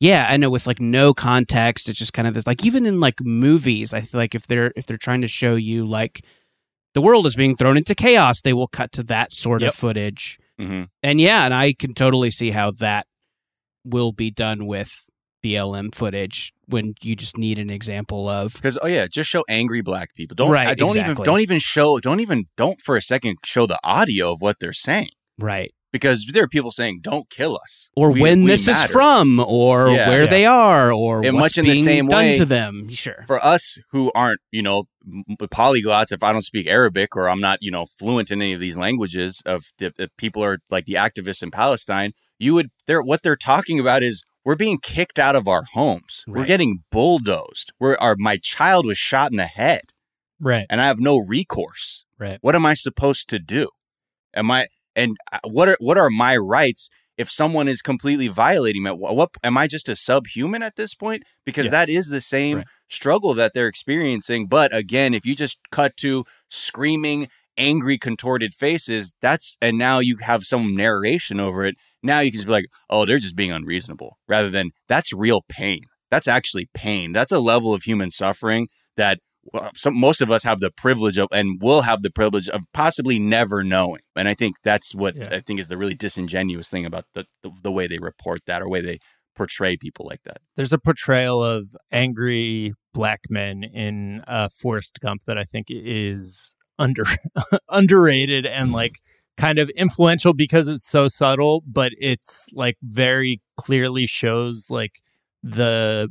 I know with like no context, it's just kind of this like even in like movies, I feel like if they're if they're trying to show you like the world is being thrown into chaos, they will cut to that sort Yep. of footage. Mm-hmm. And yeah, and I can totally see how that will be done with BLM footage when you just need an example of Because oh yeah, just show angry black people. Don't Right, I don't even don't even show don't even don't for a second show the audio of what they're saying. right Because there are people saying, "Don't kill us," or We- when we this matter. is from or Yeah. where Yeah. they are or And what's much in the being same done way- to them. Sure. for us who aren't, you know, polyglots, if I don't speak Arabic or I'm not, you know, fluent in any of these languages of the, the people are like the activists in Palestine, you would they're what they're talking about is we're being kicked out of our homes. We're getting bulldozed. We're our my child was shot in the head Right. and I have no recourse. Right. What am I supposed to do? Am I and uh, what are what are my rights if someone is completely violating me? What, what am I just a subhuman at this point? Because Yes. that is the same Right. struggle that they're experiencing. But again, if you just cut to screaming, angry, contorted faces, that's and now you have some narration over it. Now you can just be like, oh, they're just being unreasonable, rather than that's real pain. That's actually pain. That's a level of human suffering that some, most of us have the privilege of and will have the privilege of possibly never knowing. And I think that's what Yeah. I think is the really disingenuous thing about the, the, the way they report that or way they portray people like that. There's a portrayal of angry black men in uh, Forrest Gump that I think is under [laughs] underrated and like kind of influential because it's so subtle, but it's like very clearly shows like the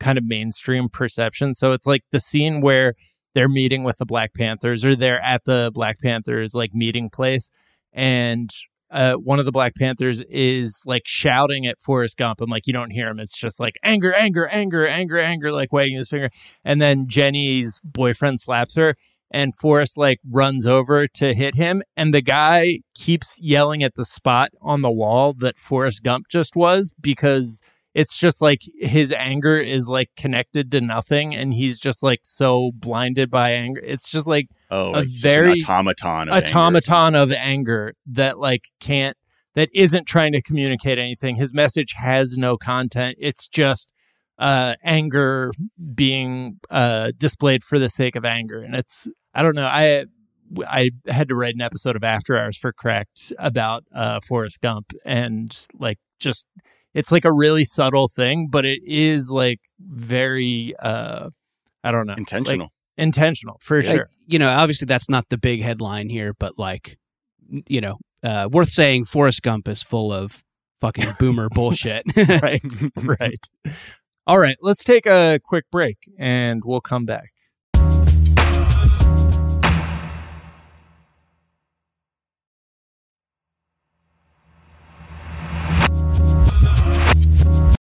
kind of mainstream perception. So it's like the scene where they're meeting with the Black Panthers or they're at the Black Panthers like meeting place and uh, one of the Black Panthers is like shouting at Forrest Gump, and like you don't hear him. It's just like anger, anger, anger, anger, anger, like wagging his finger. And then Jenny's boyfriend slaps her, and Forrest like runs over to hit him, and the guy keeps yelling at the spot on the wall that Forrest Gump just was because it's just like his anger is like connected to nothing, and he's just like so blinded by anger. It's just like Oh, A like just an very automaton. Of anger. automaton of anger that like can't that isn't trying to communicate anything his message has no content it's just uh anger being uh displayed for the sake of anger and it's i don't know i i had to write an episode of after hours for Cracked about uh forrest gump and like just it's like a really subtle thing but it is like very uh i don't know like, intentional. intentional for Like, sure you know, obviously that's not the big headline here, but like, you know, uh, worth saying Forrest Gump is full of fucking [laughs] boomer bullshit. right [laughs] right all right let's take a quick break and we'll come back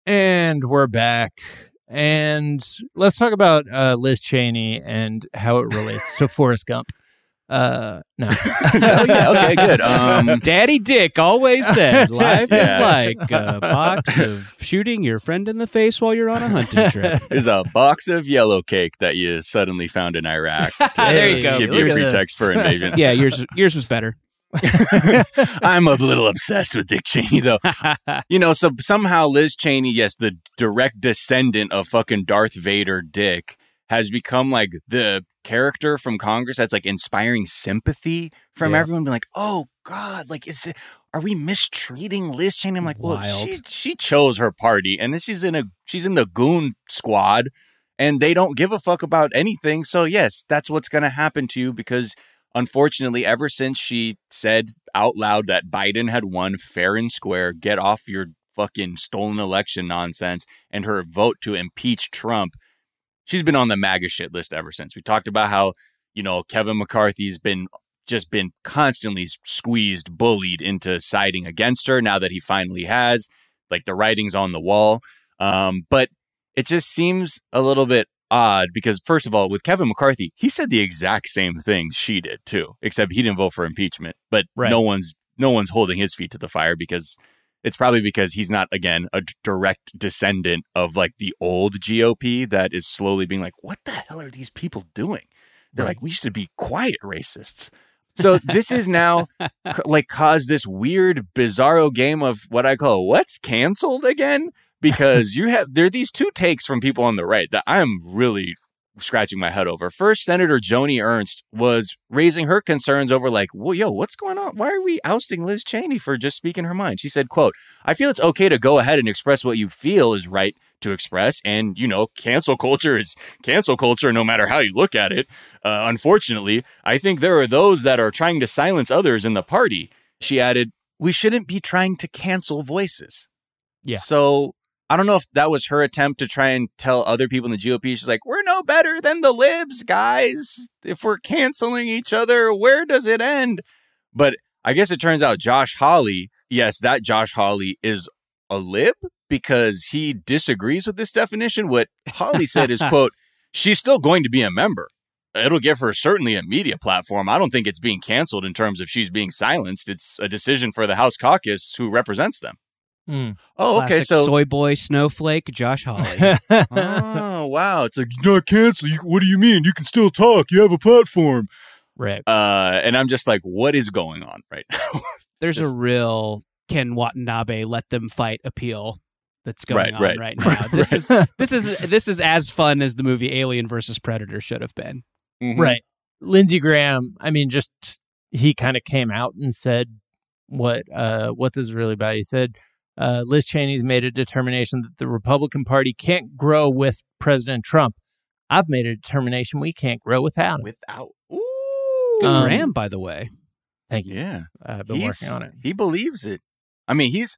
and we're back and let's talk about uh, liz cheney and how it relates to [laughs] forrest gump uh no [laughs] oh yeah, okay, good. Um, [laughs] Daddy Dick always said, "Life Yeah. is like a box of shooting your friend in the face while you're on a hunting trip." There's a box of yellow cake that you suddenly found in Iraq. to There you go. Give Look you a pretext this. for invasion. yeah, yours yours was better. [laughs] I'm a little obsessed with Dick Cheney, though. [laughs] you know, so somehow Liz Cheney, yes, the direct descendant of fucking Darth Vader, Dick, has become like the character from Congress that's like inspiring sympathy from Yeah. everyone being like, oh God, like is it are we mistreating Liz Cheney? I'm like, well, Wild. she she chose her party and then she's in a she's in the goon squad and they don't give a fuck about anything. So yes, that's what's gonna happen to you because unfortunately, ever since she said out loud that Biden had won fair and square, get off your fucking stolen election nonsense, and her vote to impeach Trump, she's been on the MAGA shit list ever since. We talked about how, you know, Kevin McCarthy's been just been constantly squeezed, bullied into siding against her now that he finally has. Like the writing's on the wall. Um, but it just seems a little bit odd because first of all, with Kevin McCarthy, he said the exact same things she did too, except he didn't vote for impeachment. But Right. no one's no one's holding his feet to the fire because it's probably because he's not again a direct descendant of like the old GOP that is slowly being like, what the hell are these people doing? They're like, we used to be quiet racists. So this is now [laughs] like caused this weird, bizarro game of what I call what's canceled again because you have there are these two takes from people on the right that I'm really scratching my head over. First, Senator Joni Ernst was raising her concerns over like, well, yo, what's going on? Why are we ousting Liz Cheney for just speaking her mind? She said, quote, I feel it's okay to go ahead and express what you feel is right to express. And, you know, cancel culture is cancel culture no matter how you look at it. Uh, unfortunately, I think there are those that are trying to silence others in the party. She added, we shouldn't be trying to cancel voices. Yeah. So I don't know if that was her attempt to try and tell other people in the GOP. She's like, we're no better than the libs, guys. If we're canceling each other, where does it end? But I guess it turns out Josh Hawley, yes, that Josh Hawley is a lib because he disagrees with this definition. What Hawley said is, [laughs] quote, she's still going to be a member. It'll give her certainly a media platform. I don't think it's being canceled in terms of she's being silenced. It's a decision for the House caucus who represents them. Hmm. Oh, okay. Classic So soy boy snowflake Josh Hawley. [laughs] oh wow it's like you're not canceled you, what do you mean you can still talk you have a platform right. uh and i'm just like what is going on right [laughs] now There's Just- a real Ken Watanabe let them fight appeal that's going Right, on right. right, [laughs] now. This is this is this is as fun as the movie Alien versus Predator should have been. Mm-hmm. Right. Lindsey Graham, I mean, just he kind of came out and said what uh what this is really about. He said uh, Liz Cheney's made a determination that the Republican Party can't grow with President Trump. I've made a determination we can't grow without him. without Good Um, ram, by the way. Thank you. yeah I've been He's- working on it. he believes it i mean he's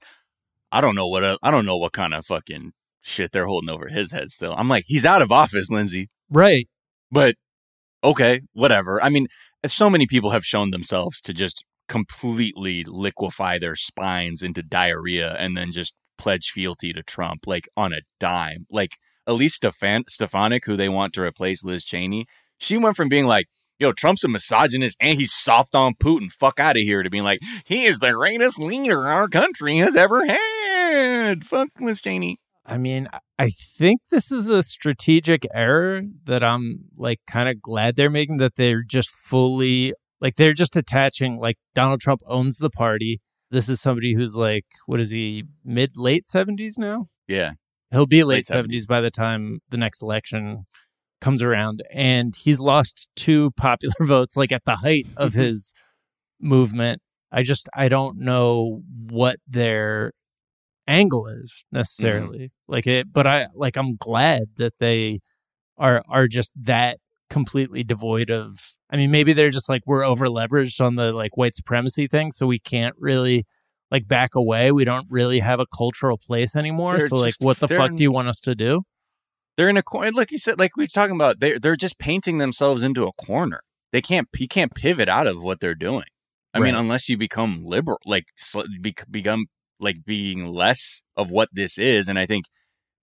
i don't know what uh, i don't know what kind of fucking shit they're holding over his head still i'm like he's out of office lindsey Right. but okay whatever i mean so many people have shown themselves to just completely liquefy their spines into diarrhea and then just pledge fealty to Trump like on a dime. Like Elise Stefan- Stefanik, who they want to replace Liz Cheney, she went from being like, yo, Trump's a misogynist and he's soft on Putin, fuck out of here, to being like, he is the greatest leader our country has ever had. Fuck Liz Cheney. I mean, I think this is a strategic error that I'm like kind of glad they're making that they're just fully like they're just attaching like Donald Trump owns the party. This is somebody who's like what is he mid late 70s now? Yeah. He'll be late, Late 70s. by the time the next election comes around and he's lost two popular [laughs] votes like at the height of mm-hmm. his movement. I just I don't know what their angle is mm-hmm. necessarily. Like it but I like I'm glad that they are are just that completely devoid of I mean maybe they're just like we're over leveraged on the like white supremacy thing so we can't really like back away. We don't really have a cultural place anymore. They're so like what the fuck in- do you want us to do? They're in a corner, like you said, like we are talking about. They they're just painting themselves into a corner. They can't you can't pivot out of what they're doing. I mean, unless you become liberal, like sl- be, become like being less of what this is. And I think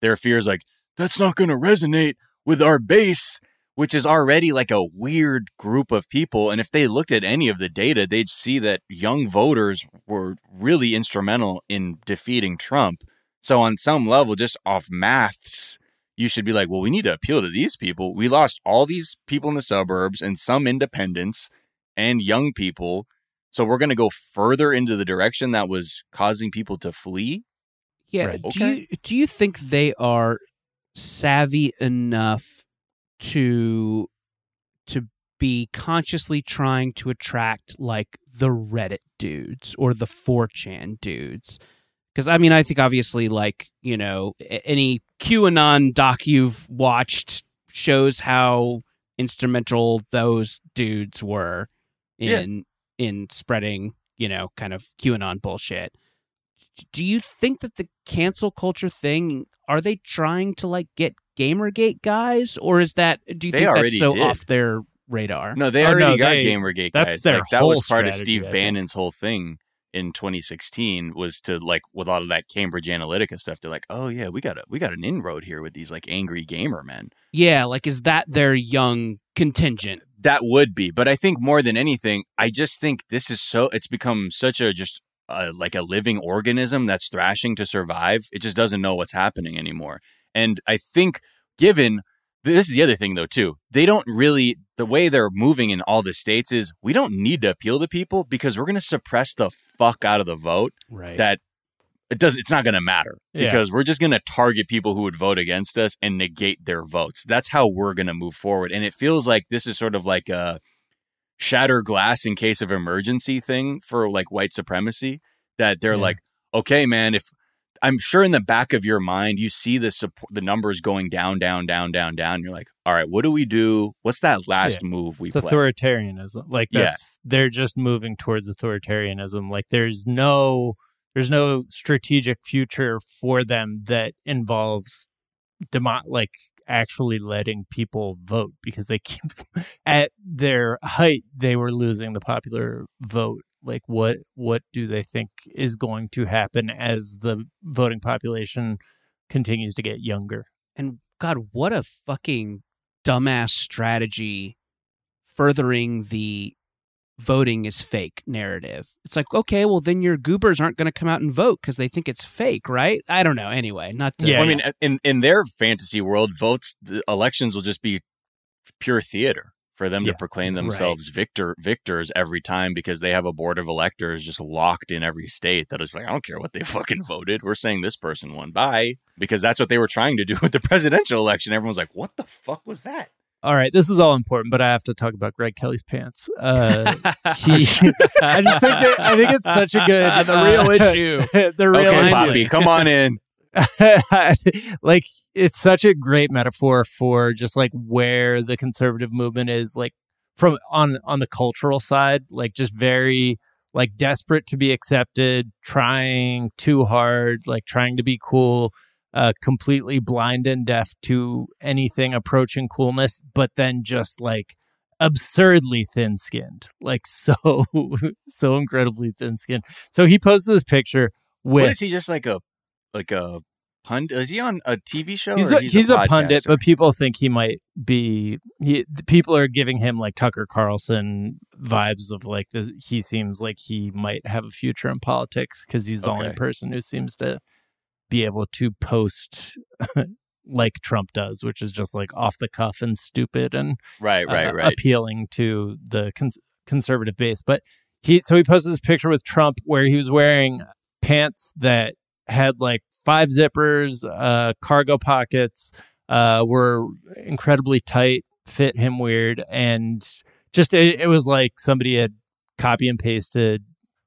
their fears like that's not going to resonate with our base, which is already like a weird group of people. And if they looked at any of the data, they'd see that young voters were really instrumental in defeating Trump. So on some level, just off maths, you should be like, well, we need to appeal to these people. We lost all these people in the suburbs and some independents and young people. So we're going to go further into the direction that was causing people to flee. Yeah. Right. Do Okay. you do you think they are savvy enough to to be consciously trying to attract like the Reddit dudes or the 4chan dudes. Because I mean, I think obviously, like you know, any QAnon doc you've watched shows how instrumental those dudes were Yeah. in in spreading, you know, kind of QAnon bullshit. Do you think that the cancel culture thing are they trying to like get Gamergate guys, or is that do you They think that's so did. off their radar? No, they Oh, already no, got they- Gamergate that's guys. their like, that was part of Steve I think. Bannon's whole thing in 2016 was to like with all of that Cambridge Analytica stuff. They're like, oh yeah, we got a we got an inroad here with these like angry gamer men. Yeah, like is that their young contingent? That would be, but I think more than anything, I just think this is so. It's become such a just uh, like a living organism that's thrashing to survive. It just doesn't know what's happening anymore. And I think, given this is the other thing though too, they don't really the way they're moving in all the states is we don't need to appeal to people because we're going to suppress the fuck out of the vote. Right. That it does. It's not going to matter Yeah. because we're just going to target people who would vote against us and negate their votes. That's how we're going to move forward. And it feels like this is sort of like a shatter glass in case of emergency thing for like white supremacy. That they're Yeah. like, okay, man, if I'm sure in the back of your mind you see the support, the numbers going down, down, down, down, down. You're like, all right, what do we do? What's that last move we it's play? authoritarianism. Like Yeah. that's they're just moving towards authoritarianism. Like there's no there's no strategic future for them that involves demo- like actually letting people vote because they keep [laughs] at their height they were losing the popular vote like what what do they think is going to happen as the voting population continues to get younger And God, what a fucking dumbass strategy furthering the voting is fake narrative. It's like, okay, well, then your goobers aren't going to come out and vote because they think it's fake, right? I don't know. Anyway, not to. Yeah, Well, I mean, in in their fantasy world, votes the elections will just be pure theater for them Yeah, to proclaim right. themselves victor victors every time because they have a board of electors just locked in every state that is like, I don't care what they [laughs] fucking voted. We're saying this person won. by Because that's what they were trying to do [laughs] with the presidential election. Everyone's like, what the fuck was that? all right this is all important but i have to talk about greg kelly's pants uh he [laughs] i just think that i think it's such a good the real uh, issue. the real okay, issue. Poppy, come on in. [laughs] like it's such a great metaphor for just like where the conservative movement is like from on on the cultural side like just very like desperate to be accepted trying too hard like trying to be cool uh completely blind and deaf to anything approaching coolness but then just like absurdly thin skinned like [laughs] so so incredibly thin skinned so he posted this picture with What is he just like a like a pundit? Is he on a TV show? he's or a, he's a, pundit, but people think he might be. He people are giving him like Tucker Carlson vibes of like this. He seems like he might have a future in politics because he's the only person who seems to be able to post [laughs] like Trump does, which is just like off the cuff and stupid and right, right, uh, right. appealing to the cons- conservative base. But he so he posted this picture with Trump where he was wearing pants that had like five zippers, uh, cargo pockets, uh, were incredibly tight, fit him weird, and just it, it was like somebody had copy and pasted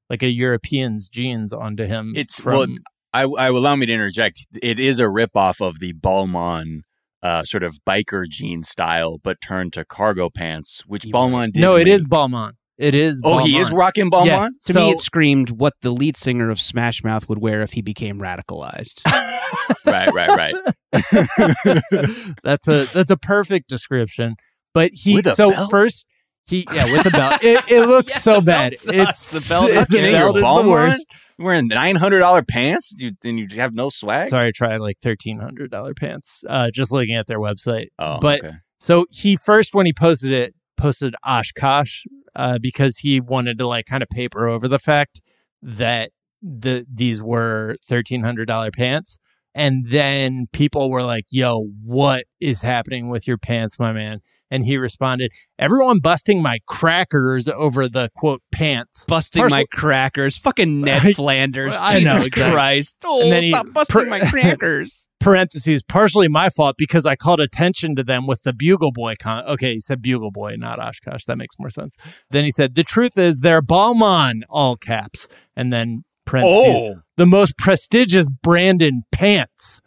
like a European's jeans onto him. It's- from, well, I, I allow me to interject. It is a ripoff of the Balmain uh, sort of biker jean style, but turned to cargo pants, which Balmain did. no, it make- is Balmain. It is. Oh, he is rocking Balmain. Yes. To So- me, it screamed what the lead singer of Smash Mouth would wear if he became radicalized. [laughs] right, right, right. [laughs] that's a that's a perfect description. But he With a so belt? first he yeah with the belt. It, it [laughs] looks Yeah, so the bad. belt sucks. It's The belt the Fucking your belt is the worst. You're wearing nine hundred dollar pants, you, and you have no swag. Sorry, I tried like thirteen hundred dollar pants. Uh, just looking at their website. Oh, but okay. so he first when he posted it posted Oshkosh uh, because he wanted to like kind of paper over the fact that the these were thirteen hundred dollar pants. And then people were like, "Yo, what is happening with your pants, my man?" And he responded, "Everyone busting my crackers over the quote pants." busting Partial- my crackers. Fucking [laughs] Ned I- Flanders. I know, Jesus exactly. Christ. Oh, And then he stop busting pr- my crackers. [laughs] parentheses, partially my fault because I called attention to them with the Bugle Boy. Con- okay, he said Bugle Boy, not Oshkosh. That makes more sense. Then he said, the truth is they're Balmain, all caps. And then parentheses, Oh, the most prestigious brand in pants.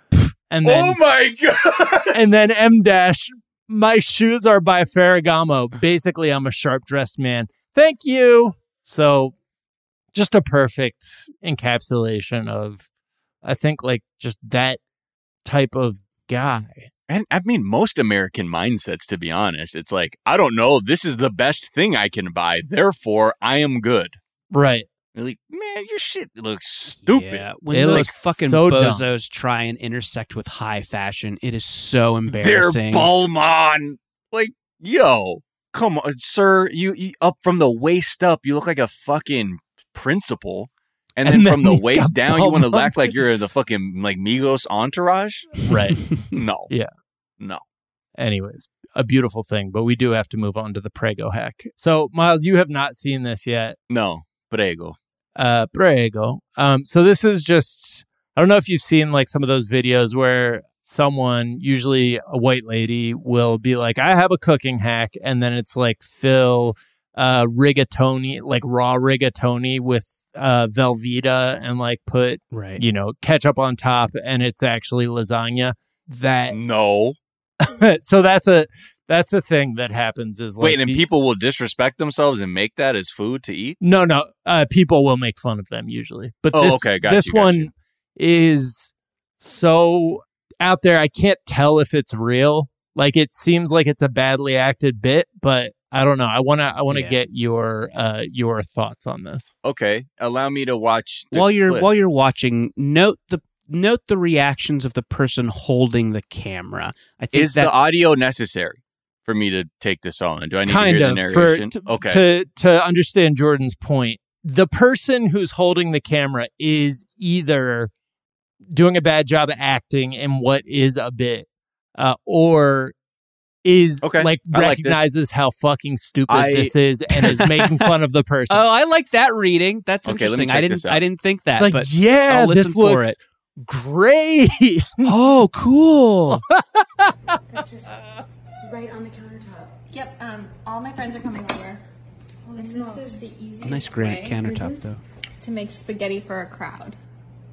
And then, oh my [laughs] god! and then M dash, my shoes are by Ferragamo. Basically, I'm a sharp dressed man. Thank you. So just a perfect encapsulation of, I think, like just that type of guy. And I mean, most American mindsets, to be honest, it's like, I don't know, this is the best thing I can buy, therefore I am good. Right. You're like, man, your shit looks stupid. Yeah, when It those fucking so dumb. bozos try and intersect with high fashion, it is so embarrassing. They're embarrassing. Balmain. Like, yo, come on, sir. You, you up from the waist up, you look like a fucking principal. And, And then, then from the waist down, you want to act like you're the fucking like Migos entourage? Right. [laughs] [laughs] No. Yeah. No. Anyways, a beautiful thing, but we do have to move on to the Prego hack. So, Miles, you have not seen this yet. No. Prego. uh Prego. Um so this is just I don't know if you've seen like some of those videos where someone, usually a white lady, will be like, I have a cooking hack, and then it's like fill uh rigatoni, like raw rigatoni with uh Velveeta and like put, right. you know, ketchup on top and it's actually lasagna. That No. [laughs] so that's a that's a thing that happens is like Wait, and the- people will disrespect themselves and make that as food to eat? No, no. Uh, people will make fun of them usually, but Oh, this okay, got this you, got one you. is so out there. I can't tell if it's real. Like it seems like it's a badly acted bit, but I don't know. I wanna I wanna Yeah. get your uh your thoughts on this. Okay. Allow me to watch the while you're clip. while you're watching, note the note the reactions of the person holding the camera. I think Is the audio necessary for me to take this on? Do I need kind to of hear the for narration? to, okay. to to understand Jordan's point. The person who's holding the camera is either doing a bad job of acting in what is a bit, uh, or is Okay, like I like recognizes how fucking stupid I- this is and is making fun of the [laughs] person. Oh, I like that reading. That's Okay, interesting. I didn't. I didn't think that, it's like, but yeah, I'll this listen for looks it. great. [laughs] oh, cool. That's just right on the countertop. Yep. Um, all my friends are coming over. this is the easiest nice granite countertop though. to make spaghetti for a crowd.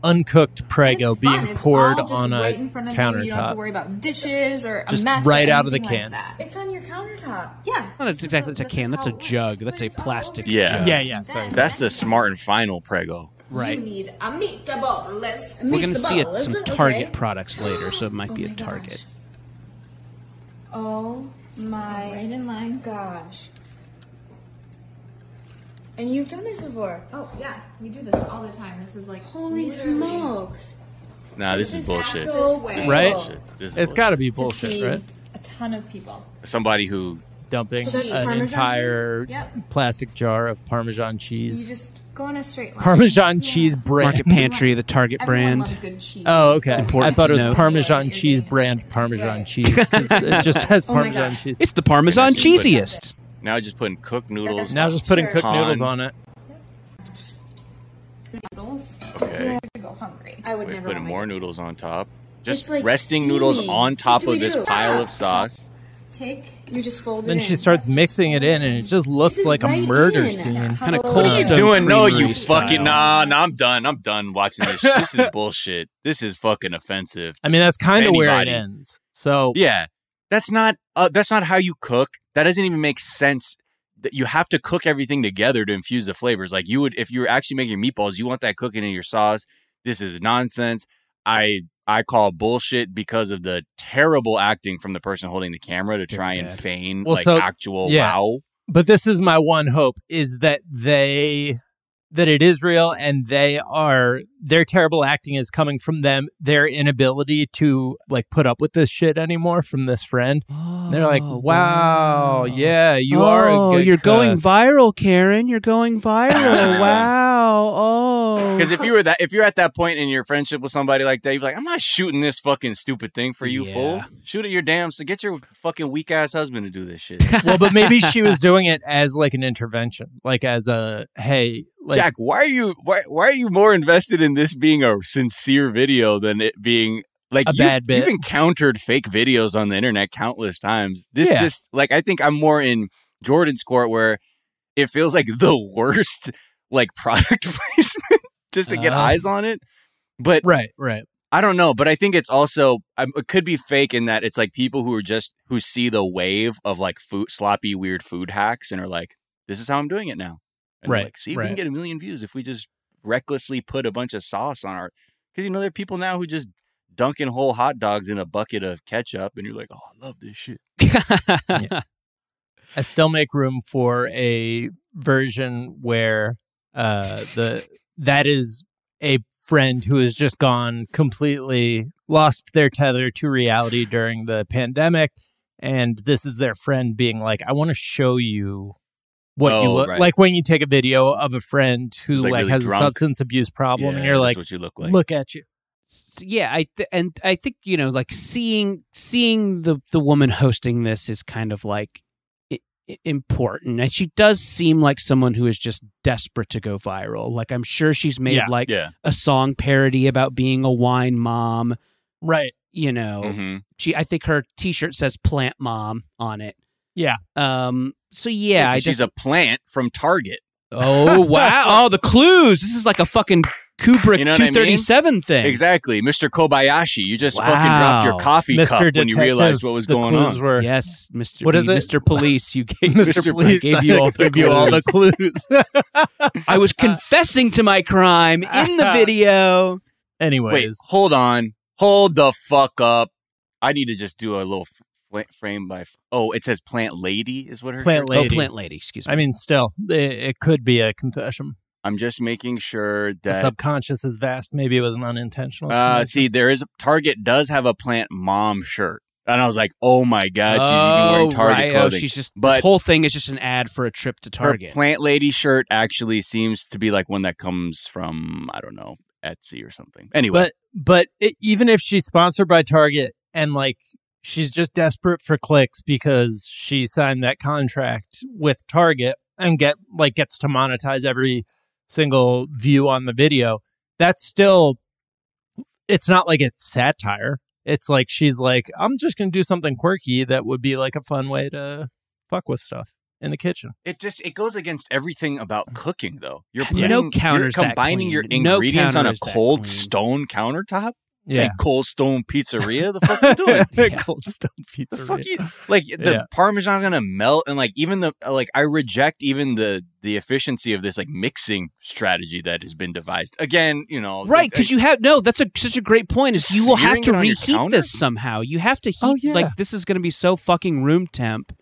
Uncooked Prego It's being It's poured all just on a right in front of You. you don't have to countertop. worry about dishes or Just a mess. right or out of the can. Like. It's on your countertop. Yeah. Not exactly. It's a can. That's a jug. That's a This is how it plastic. Yeah. jug. Yeah, yeah. Sorry. That's the smart and final Prego. Right. You need a meatball. Let's We're gonna see it, meatballs, some okay? Target products later, so it might be Oh a my Target. Oh my right in line. gosh. And you've done this before. Oh yeah, we do this all the time. This is like holy smokes. Nah, this, is bullshit. So Right? Bullshit. This is It's got to be bullshit, feed right? A ton of people. somebody who Dumping So an Parmesan entire? Yep. plastic jar of Parmesan cheese. You just go on a straight line. Parmesan Yeah. cheese brand. Market Pantry, the Target Everyone brand. loves good cheese. Oh, okay. Important I thought it was to. Parmesan cheese brand Parmesan Right. cheese. 'cause It just [laughs] has Oh Parmesan cheese. It's the Parmesan And that's cheesiest. Now just putting cooked noodles. Now just putting cooked Con. noodles on it. Noodles. Okay. I go hungry. I would Wait, never. putting more noodles on top. Just like resting noodles on top of this do? pile of sauce. Take. You just fold it. Then in. she starts mixing it in, and it just looks This is like a murder in. scene. Kinda Hello. cold What are you doing? No, you Creamery fucking nah, nah. I'm done. I'm done watching this. This is [laughs] bullshit. This is fucking offensive. I mean, that's kind of where it ends. So Yeah, that's not. Uh, that's not how you cook. That doesn't even make sense. That you have to cook everything together to infuse the flavors. Like you would, if you were actually making meatballs, you want that cooking in your sauce. This is nonsense. I I call bullshit because of the terrible acting from the person holding the camera to try and feign Well, like so- actual yeah. wow. but this is my one hope is that they that it is real and they are their terrible acting is coming from them their inability to like put up with this shit anymore from this friend And they're like Oh, wow, yeah you are a Oh, good you're going viral, Karen. You're going viral. [laughs] wow. Oh. Because if [laughs] you were that, if you're at that point in your friendship with somebody like that, you're like, I'm not shooting this fucking stupid thing for you, fool. Shoot at your damn. So get your fucking weak ass husband to do this shit. [laughs] well but maybe she was doing it as like an intervention like as a hey like Jack, why are you why why are you more invested in this being a sincere video than it being like a you've, bad bit. You've encountered fake videos on the internet countless times. This Yeah. just like I think I'm more in Jordan's court where it feels like the worst like [laughs] product placement just to get Uh. eyes on it. But right, right. I don't know, but I think it's also um, it could be fake in that it's like people who are just who see the wave of like food sloppy weird food hacks and are like, this is how I'm doing it now. And Right, Like, see, we can get a million views if we just recklessly put a bunch of sauce on our. Because you know there are people now who just dunking whole hot dogs in a bucket of ketchup, and you're like, oh, I love this shit. [laughs] I still make room for a version where uh, the that is a friend who has just gone completely lost their tether to reality during the pandemic, and this is their friend being like, "I want to show you." What you Oh, look right. like when you take a video of a friend who Who's, like, like, really has drunk. a substance abuse problem, and you're that's like, what you look like. "Look at you." S- yeah i th- and i think you know like seeing seeing the the woman hosting this is kind of like i- i- important and she does seem like someone who is just desperate to go viral like i'm sure she's made Yeah. like yeah. a song parody about being a wine mom Right. you know hmm she i think her t-shirt says plant mom on it Yeah. um so yeah, I she's just, a plant from Target. oh wow [laughs] oh the clues this is like a fucking kubrick You know what I mean? 237 thing Exactly, Mr. Kobayashi. You just fucking dropped your coffee Mr. cup when you realized what was the going clues on. Were, yes mr What is you- it? mr police you [laughs] gave Mr. I Police gave you all the gave you all the clues. [laughs] I was confessing to my crime in the [laughs] video. Anyways, Wait, hold on. Hold the fuck up. I need to just do a little frame by. Oh, it says plant lady is what her Plant shirt- Oh, Lady. plant lady, excuse me. I mean, still, it, it could be a confession. I'm just making sure that The subconscious is vast. Maybe it was an unintentional. Uh, see, there is Target does have a plant mom shirt, and I was like, oh my god, she's even wearing Oh, Target right. Oh, clothing. she's just But- this whole thing is just an ad for a trip to Target. plant lady shirt actually seems to be like one that comes from I don't know Etsy or something. Anyway, but but it, even if she's sponsored by Target and like she's just desperate for clicks because she signed that contract with Target and get like gets to monetize every single view on the video, that's still it's not like it's satire. It's like she's like, I'm just gonna do something quirky that would be like a fun way to fuck with stuff in the kitchen. It just it goes against everything about mm. cooking though. You're No counters you're that combining your clean. No ingredients on a cold stone countertop. It's Yeah. like cold stone pizzeria. The fuck you doing? [laughs] Cold Stone Pizza. [laughs] The fuck you like the Yeah. parmesan gonna melt and like even the like I reject even the the efficiency of this like mixing strategy that has been devised. Again, you know, Right, because you have no. That's a such a great point. Is you will have to it on your reheat this somehow. You have to oh, heat. Oh, yeah. Like this is going to be so fucking room temp.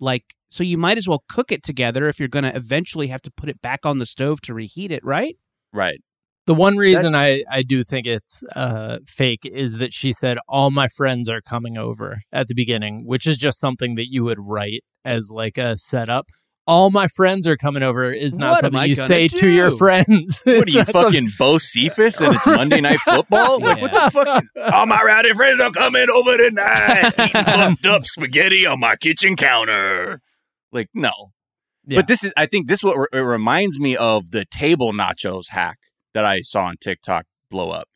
Like so, you might as well cook it together if you're going to eventually have to put it back on the stove to reheat it. Right? right. The one reason I, I do think it's uh, fake is that she said, All my friends are coming over at the beginning, which is just something that you would write as like a setup. All my friends are coming over is not What something you gonna say to your friends. [laughs] What are you not something- fucking Bocephus and it's Monday Night [laughs] Football? Like what the fuck? All my rowdy friends are coming over tonight, eating [laughs] fucked up spaghetti on my kitchen counter. Like no, Yeah. but this is I think this what re- it reminds me of the table nachos hack that I saw on TikTok blow up,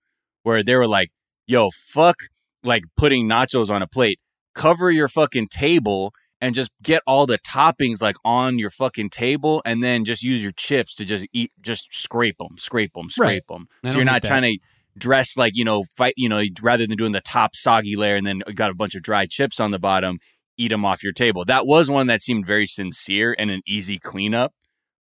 where they were like, "Yo, fuck, like putting nachos on a plate. Cover your fucking table." And just get all the toppings like on your fucking table, and then just use your chips to just eat, just scrape them, scrape them, scrape them. I So you're not trying to dress like you know fight you know rather than doing the top soggy layer and then got a bunch of dry chips on the bottom eat them off your table that was one that seemed very sincere and an easy cleanup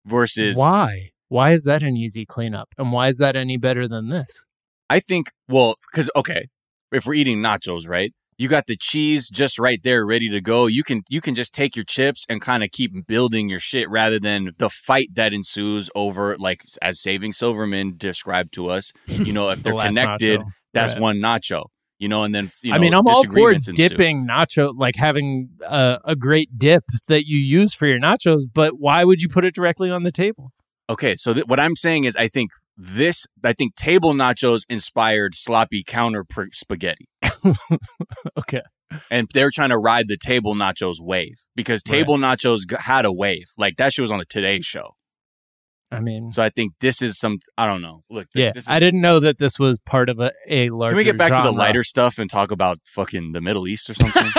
versus why? Why is that an easy cleanup? And why is that any better than this? i think well because okay if we're eating nachos right you got the cheese just right there ready to go you can you can just take your chips and kind of keep building your shit rather than the fight that ensues over like as saving silverman described to us you know if [laughs] The they're connected nacho. that's one nacho you know and then you know, I mean, I'm all for dipping nacho, like having a, a great dip that you use for your nachos, but why would you put it directly on the table? Okay, so th- what I'm saying is, I think this, I think table nachos inspired sloppy counter pr- spaghetti, [laughs] Okay. and they're trying to ride the table nachos wave because Right. table nachos g- had a wave. Like that shit was on the Today Show. I mean, So I think this is some. I don't know. Look, yeah, this is, I didn't know that this was part of a, a larger. Can we get back to the lighter stuff and talk about fucking the Middle East or something? [laughs]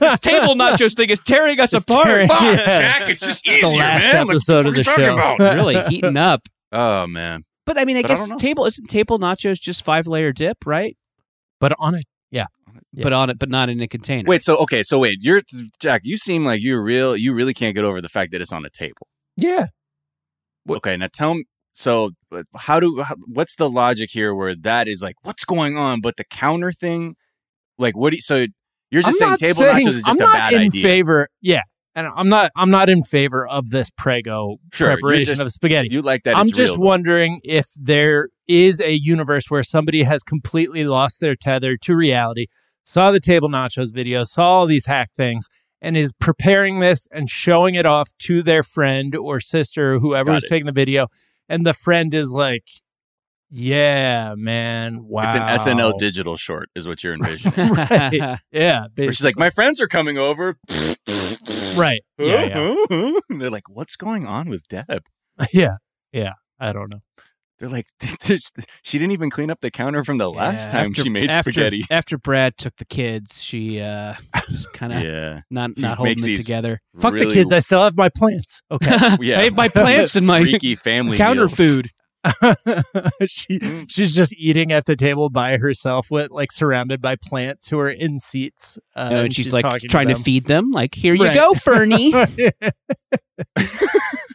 this table nachos thing is tearing us It's apart. tearing- Fuck, Yeah. Jack, it's just [laughs] The last man. Like, episode what of the show. about? [laughs] really heating up. Oh man, But I mean, I But guess don't table isn't table nachos just five layer dip, right? But on it, yeah. Yeah. But on it, but not in a container. wait. So okay, so wait, you're Jack. You seem like you're real. You really can't get over the fact that it's on a table. Yeah. What- Okay, now tell me. So uh, how do how, what's the logic here where that is like what's going on, but the counter thing, like what do you? So you're just I'm saying table saying- nachos is just I'm a not bad in idea. favor. Yeah, and I'm not. I'm not in favor of this prego Sure, preparation just- of spaghetti. You like that? I'm just real, though. wondering if there is a universe where somebody has completely lost their tether to reality, saw the table nachos video, saw all these hack things, and is preparing this and showing it off to their friend or sister or whoever is taking the video, and the friend is like, "Yeah, man, wow, It's an SNL digital short, is what you're [laughs] envisioning. right? [laughs] Yeah, Where she's like, my friends are coming over. [laughs] right, yeah, yeah, they're like, what's going on with Deb? yeah, yeah. I don't know. They're like, [laughs] there's, she didn't even clean up the counter from the last Yeah, time after- she made after, spaghetti. [laughs] After Brad took the kids, she uh was [laughs] kind of Yeah. not She not holding it these- together. Fuck the kids. I still have my plants. Okay. Yeah. I have my plants and my freaky family counter meals. food. she she's just eating at the table by herself with like surrounded by plants who are in seats. Uh, You know, and she's, like trying to, them. feed them. Like, here you go, Fernie.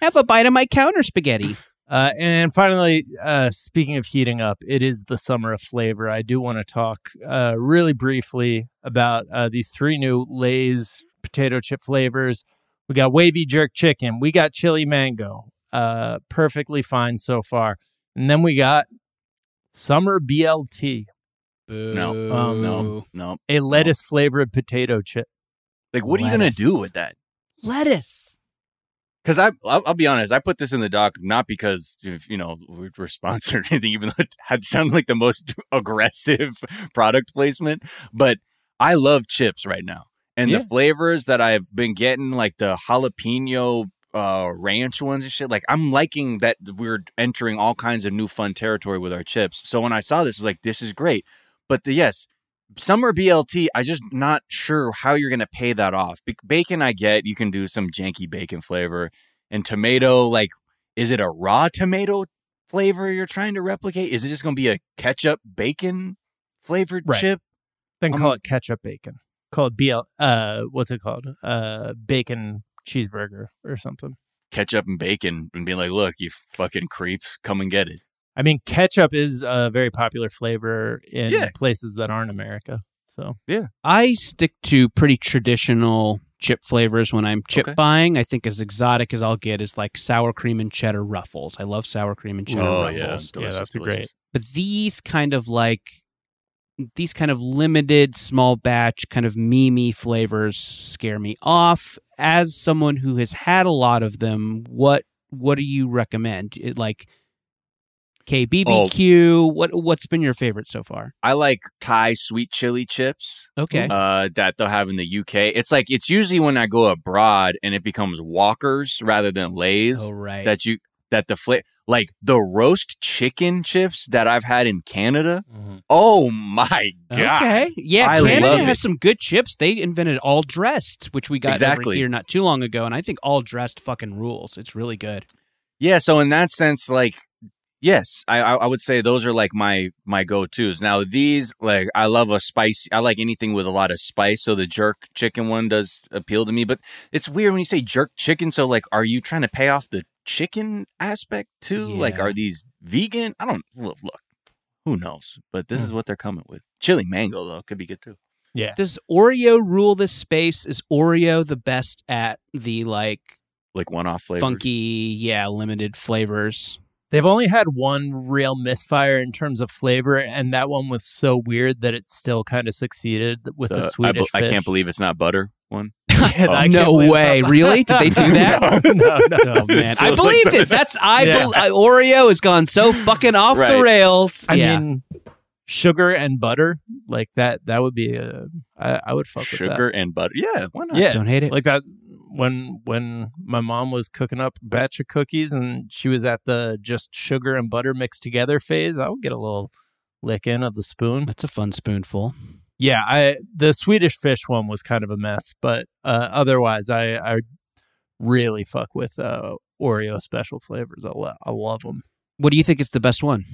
Have a bite of my counter spaghetti. Uh, and finally, uh, speaking of heating up, it is the summer of flavor. I do want to talk uh, really briefly about uh, these three new Lay's potato chip flavors. We got wavy jerk chicken. We got chili mango. Uh, perfectly fine so far. And then we got summer BLT, No, Um, no, no. a lettuce flavored potato chip. Like, what are you gonna do with that? Lettuce. Because I, I'll, I'll be honest, I put this in the doc not because if, you know we were sponsored [laughs] or anything, even though it had sounded like the most [laughs] aggressive [laughs] product placement. But I love chips right now, and Yeah. the flavors that I've been getting, like the jalapeno uh, ranch ones and shit, like I'm liking that we're entering all kinds of new fun territory with our chips. So when I saw this, I was like, this is great. But the yes, summer BLT, I just not sure how you're gonna pay that off. Bacon, I get you can do some janky bacon flavor, and tomato, like, is it a raw tomato flavor you're trying to replicate? Is it just gonna be a ketchup bacon flavored Right. chip? Then Um, call it ketchup bacon. Call it BL. Uh, what's it called? Uh, bacon cheeseburger or something. Ketchup and bacon, and being like, look, you fucking creeps, come and get it. I mean, ketchup is a very popular flavor in Yeah. places that aren't America. So yeah, I stick to pretty traditional chip flavors when I'm chip Okay. buying. I think as exotic as I'll get is like sour cream and cheddar ruffles. I love sour cream and cheddar Oh, ruffles. yeah. yeah, that's delicious. great. But these kind of like these kind of limited small batch kind of memey flavors scare me off. As someone who has had a lot of them, what what do you recommend? It, like KBBQ, what what's been your favorite so far? I like Thai sweet chili chips. Okay. uh, that they'll have in the UK. It's like it's usually when I go abroad and it becomes Walkers rather than Lay's oh right. that you that the fla- like the roast chicken chips that I've had in Canada. Oh my god! Okay. Yeah, I Canada love has it. some good chips. They invented all dressed, which we got over Exactly. here not too long ago, and I think all dressed fucking rules. It's really good. Yeah, so in that sense, like yes, I I I would say those are like my my go tos. Now these like I love a spicy. I like anything with a lot of spice. So the jerk chicken one does appeal to me. But it's weird when you say jerk chicken. So like, are you trying to pay off the chicken aspect too? Like, are these vegan? I don't look. look who knows? But this is hmm. what they're coming with. Chili mango though could be good too. Yeah. Does Oreo rule this space? Is Oreo the best at the like Like one off flavors. funky, yeah, limited flavors? They've only had one real misfire in terms of flavor, and that one was so weird that it still kind of succeeded with the, The- I, Swedish. be- I can't believe it's not butter one. Yeah, [laughs] oh. no way, really? Did they do [laughs] that? no, no, no. [laughs] Oh man, I feels like believed it. That's I. Yeah. bel I Oreo has gone so fucking off the rails. I yeah. mean, sugar and butter like that. That would be a. I, I would fuck with Sugar and butter. Yeah, why not? Yeah, don't hate it. like that. When when my mom was cooking up a batch of cookies and she was at the just sugar and butter mixed together phase, I would get a little lick in of the spoon. That's a fun spoonful. Yeah, I the Swedish fish one was kind of a mess, but uh, otherwise, I I really fuck with uh, Oreo special flavors. I, lo- I love them. What do you think is the best one?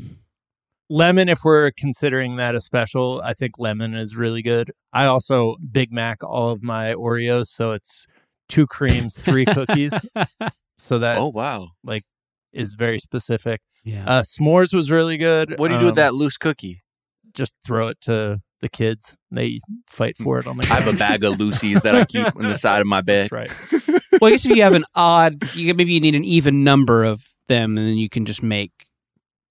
Lemon, if we're considering that a special, I think lemon is really good. I also Big Mac all of my Oreos, so it's two creams, three cookies. [laughs] So that Oh wow. Like is very specific. Yeah. Uh, s'mores was really good. What do you do with Um, that loose cookie? Just throw it to the kids. They fight for it on the I have a [laughs] bag of Lucy's that I keep on the side of my bed. That's right. [laughs] well, I guess if you have an odd, you, maybe you need an even number of them, and then you can just make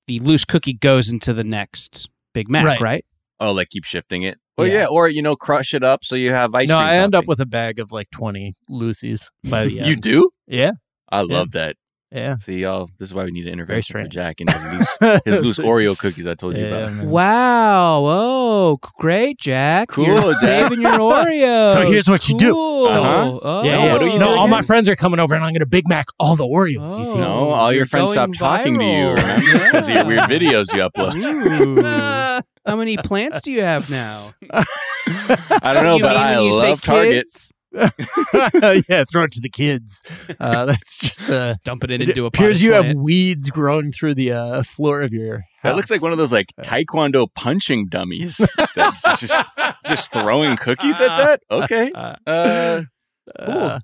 the loose cookie goes into the next Big Mac, Right. right? Oh, like keep shifting it. Oh Yeah. yeah. or you know, crush it up so you have ice no, cream. I end up with a bag of like twenty Lucy's by the [laughs] end. You do? Yeah, I love that. yeah. See y'all. This is why we need an intervention for. Jack and his [laughs] loose, his loose [laughs] Oreo cookies I told you Yeah, about. man. Wow! Oh, great, Jack! Cool, You're Jack. saving your Oreos. So here's what you do. Cool. Uh-huh. Oh. Yeah, Oh, yeah. what do you no, do all my friends are coming over, and I'm gonna Big Mac all the Oreos. You see? No, all your friends going stopped talking to you because of your weird videos you upload. Ooh. How many plants do you have now? [laughs] I don't know, You but mean I when you say love Target. kids? [laughs] yeah, throw it to the kids. Uh, [laughs] that's just uh, Dumping it it into a appears potted you have plant. weeds growing through the uh, floor of your. That looks like one of those like taekwondo punching dummies. That's just just throwing cookies at that. Okay. Uh, Uh, uh,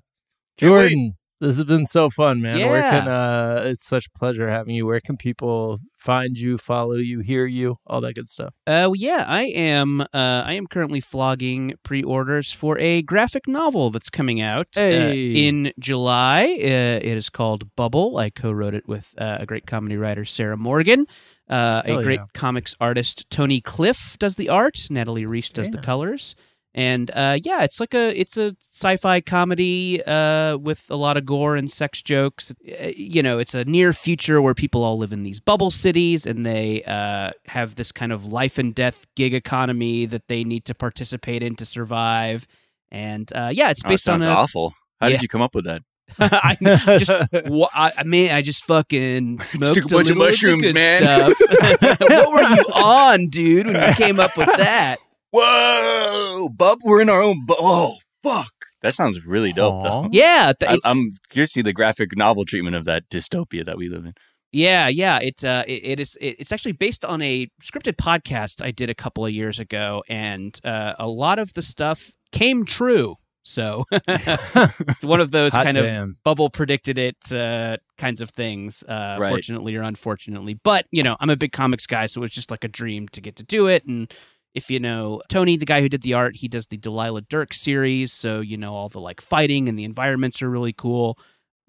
Can't wait. Jordan, this has been so fun, man. Where Yeah. can uh, it's such a pleasure having you. Where can people find you, follow you, hear you, all that good stuff? Uh, well, yeah, I am. Uh, I am currently flogging pre-orders for a graphic novel that's coming out uh, in July. Uh, it is called Bubble. I co-wrote it with uh, a great comedy writer, Sarah Morgan. Uh, a Hell great yeah. comics artist, Tony Cliff, does the art. Natalie Riess does the Yeah. colors. And uh, yeah, it's like a it's a sci-fi comedy uh, with a lot of gore and sex jokes. Uh, You know, it's a near future where people all live in these bubble cities, and they uh, have this kind of life and death gig economy that they need to participate in to survive. And uh, yeah, it's oh, it based on sounds a. awful. How Yeah. did you come up with that? [laughs] I [laughs] just, I, I mean, I just fucking [laughs] smoked took a bunch of mushrooms, good man. what were you on, dude, when you came up with that? Whoa, bub, we're in our own. Bu- oh, fuck. That sounds really dope, Aw. though. Yeah, th- I- I'm curious to see the graphic novel treatment of that dystopia that we live in. Yeah, yeah, it, uh, it it is it, it's actually based on a scripted podcast I did a couple of years ago, and uh, a lot of the stuff came true. So [laughs] it's one of those Hot kind of bubble predicted it uh, kinds of things, uh, Right. fortunately or unfortunately. But you know, I'm a big comics guy, so it was just like a dream to get to do it. And if you know Tony, the guy who did the art, he does the Delilah Dirk series, so you know all the like fighting and the environments are really cool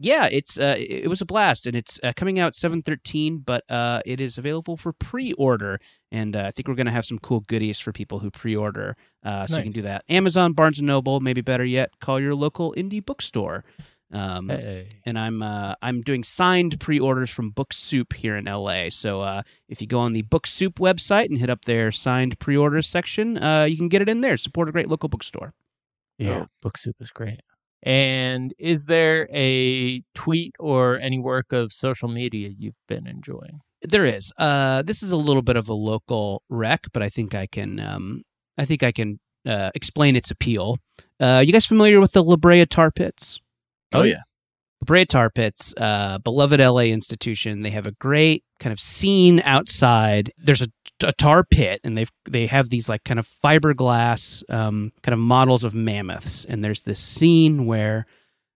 yeah, it's uh, it was a blast, and it's uh, coming out seven thirteen, but uh, it is available for pre order, and uh, I think we're gonna have some cool goodies for people who pre order. Uh, so you can do that. Amazon, Barnes and Noble, maybe better yet, call your local indie bookstore. Um, Hey. and I'm uh, I'm doing signed pre-orders from Book Soup here in LA. So uh, if you go on the Book Soup website and hit up their signed pre-orders section, uh, you can get it in there. Support a great local bookstore. Yeah, Book Soup is great. And is there a tweet or any work of social media you've been enjoying? There is. Uh, this is a little bit of a local wreck, but I think I can. Um, I think I can uh, explain its appeal. Uh, you guys familiar with the La Brea Tar Pits? Oh, yeah. La Brea Tar Pits, uh, beloved LA institution. They have a great kind of scene outside. There's a, a tar pit, and they've they have these like kind of fiberglass um, kind of models of mammoths. And there's this scene where,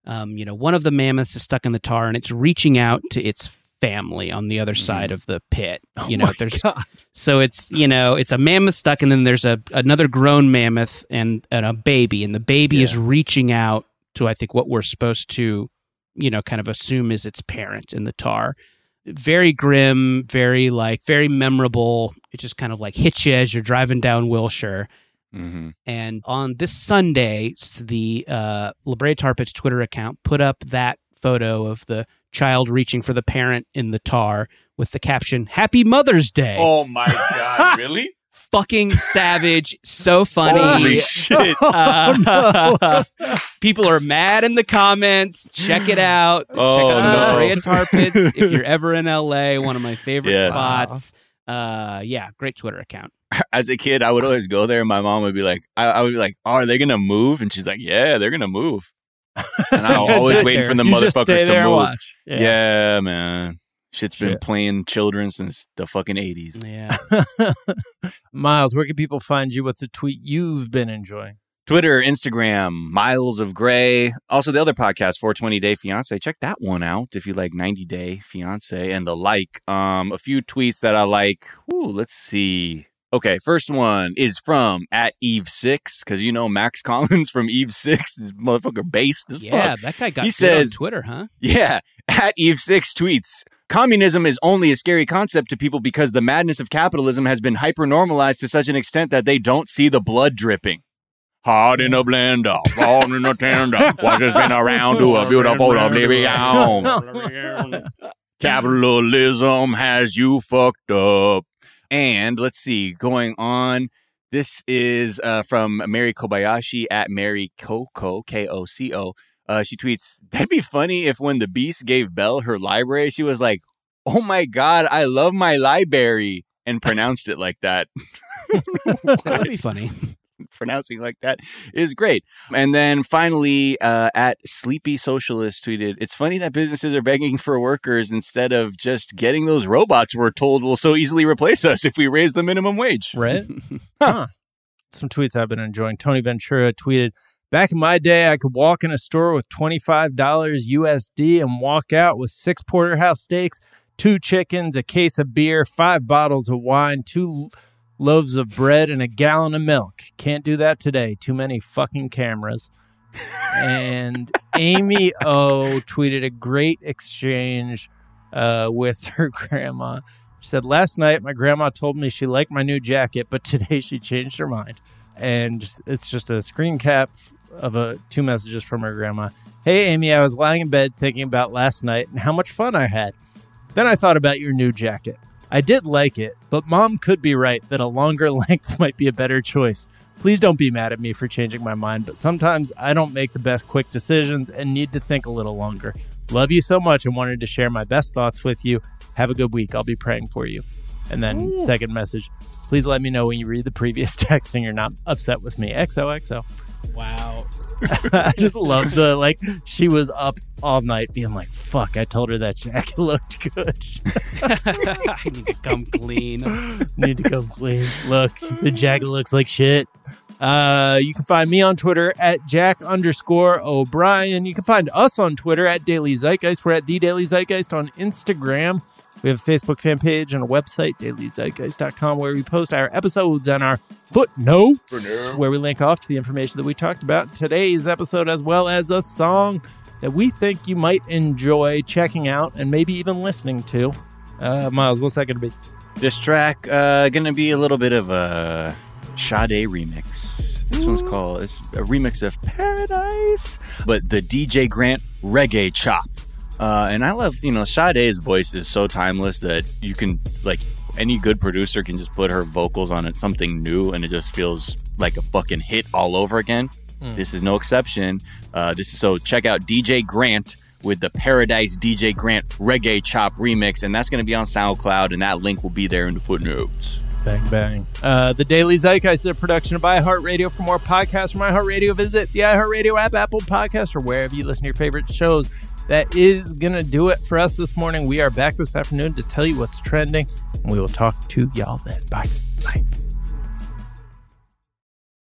um, you know, one of the mammoths is stuck in the tar, and it's reaching out to its family on the other side of the pit. You know, Oh there's God. so it's you know it's a mammoth stuck, and then there's a another grown mammoth and, and a baby, and the baby is reaching out to I think what we're supposed to, you know, kind of assume is its parent in the tar. Very grim, very like very memorable. It just kind of like hits you as you're driving down Wilshire. Mm-hmm. And on this Sunday, the uh, Tar Pits Twitter account put up that photo of the child reaching for the parent in the tar with the caption "Happy Mother's Day." Oh my god, [laughs] really? Fucking savage. So funny. Holy shit. Uh, [laughs] people are mad in the comments. Check it out. Oh, Check out no. La Brea Tar Pits if you're ever in LA. One of my favorite Yeah. spots. Uh, yeah, great Twitter account. As a kid, I would always go there, and my mom would be like, I, I would be like, oh, are they gonna move? And she's like, yeah, they're gonna move. [laughs] And I'm always Sit waiting there. for the You just motherfuckers stay to and move. watch. Yeah. man. Shit's been playing children since the fucking 80s. Yeah. [laughs] [laughs] Miles, where can people find you? What's a tweet you've been enjoying? Twitter, Instagram, Miles of Gray. Also, the other podcast, 420 Day Fiance. Check that one out if you like 90 Day Fiance and the like. Um, a few tweets that I like. Ooh, let's see. Okay, first one is from at Eve Six because you know Max [laughs] Collins from Eve Six is motherfucker based as Yeah, fuck. that guy got He good says- on Twitter, huh? Yeah, at Eve Six tweets. Communism is only a scary concept to people because the madness of capitalism has been hyper-normalized to such an extent that they don't see the blood dripping. Hot in a blender, hot in a tender. What has been around to a [laughs] beautiful oblivion. [laughs] Capitalism has you fucked up. And let's see, going on. This is uh, from Mary Kobayashi at Mary Coco, K O C O. Uh, she tweets, That'd be funny if when the Beast gave Belle her library, she was like, Oh my God, I love my library, and pronounced it like that. [laughs] That would be [laughs] funny. Pronouncing like that is great. And then finally, uh, at Sleepy Socialist tweeted, It's funny that businesses are begging for workers instead of just getting those robots we're told will so easily replace us if we raise the minimum wage. Right? [laughs] huh. Some tweets I've been enjoying. Tony Ventura tweeted, Back in my day, I could walk in a store with $25 USD and walk out with six porterhouse steaks, two chickens, a case of beer, five bottles of wine, two loaves of bread, and a gallon of milk. Can't do that today. Too many fucking cameras. and Amy O tweeted a great exchange uh, with [laughs] her grandma. She said, Last night, my grandma told me she liked my new jacket, but today she changed her mind. And it's just a screen cap of a, two messages from her grandma. Hey, Amy, I was lying in bed thinking about last night and how much fun I had. Then I thought about your new jacket. I did like it, but mom could be right that a longer [laughs] length might be a better choice. Please don't be mad at me for changing my mind, but sometimes I don't make the best quick decisions and need to think a little longer. Love you so much and wanted to share my best thoughts with you. Have a good week. I'll be praying for you. And then, second message please let me know when you read the previous [laughs] text and you're not upset with me. XOXO. Wow. [laughs] I just love the like she was up all night being like, "Fuck!" I told her that jacket [laughs] looked good. I need to come clean. Need to come clean. Look, the jacket looks like shit. Uh, you can find me on Twitter at Jack underscore O'Brien. You can find us on Twitter at Daily Zeitgeist. We're at the Daily Zeitgeist on Instagram. We have a Facebook fan page and a website, dailyzeitgeist.com, where we post our episodes and our footnotes, where we link off to the information that we talked about in today's episode, as well as a song that we think you might enjoy checking out and maybe even listening to. Uh, Miles, what's that going to be? This track uh gonna be a little bit of a Sade remix. This one's called it's a remix of Paradise, but the DJ Grant reggae chop. Uh, and I love, you know, Sade's voice is so timeless that you can like any good producer can just put her vocals on it something new and it just feels like a fucking hit all over again. This is no exception. Uh, this is so check out DJ Grant with the Paradise DJ Grant Reggae Chop remix, and that's going to be on SoundCloud, and that link will be there in the footnotes. Bang, bang. Uh, the Daily Zeitgeist is a production of iHeartRadio. For more podcasts from iHeartRadio, visit the iHeartRadio app, Apple Podcast, or wherever you listen to your favorite shows. That is going to do it for us this morning. We are back this afternoon to tell you what's trending, and we will talk to y'all then. Bye. Bye.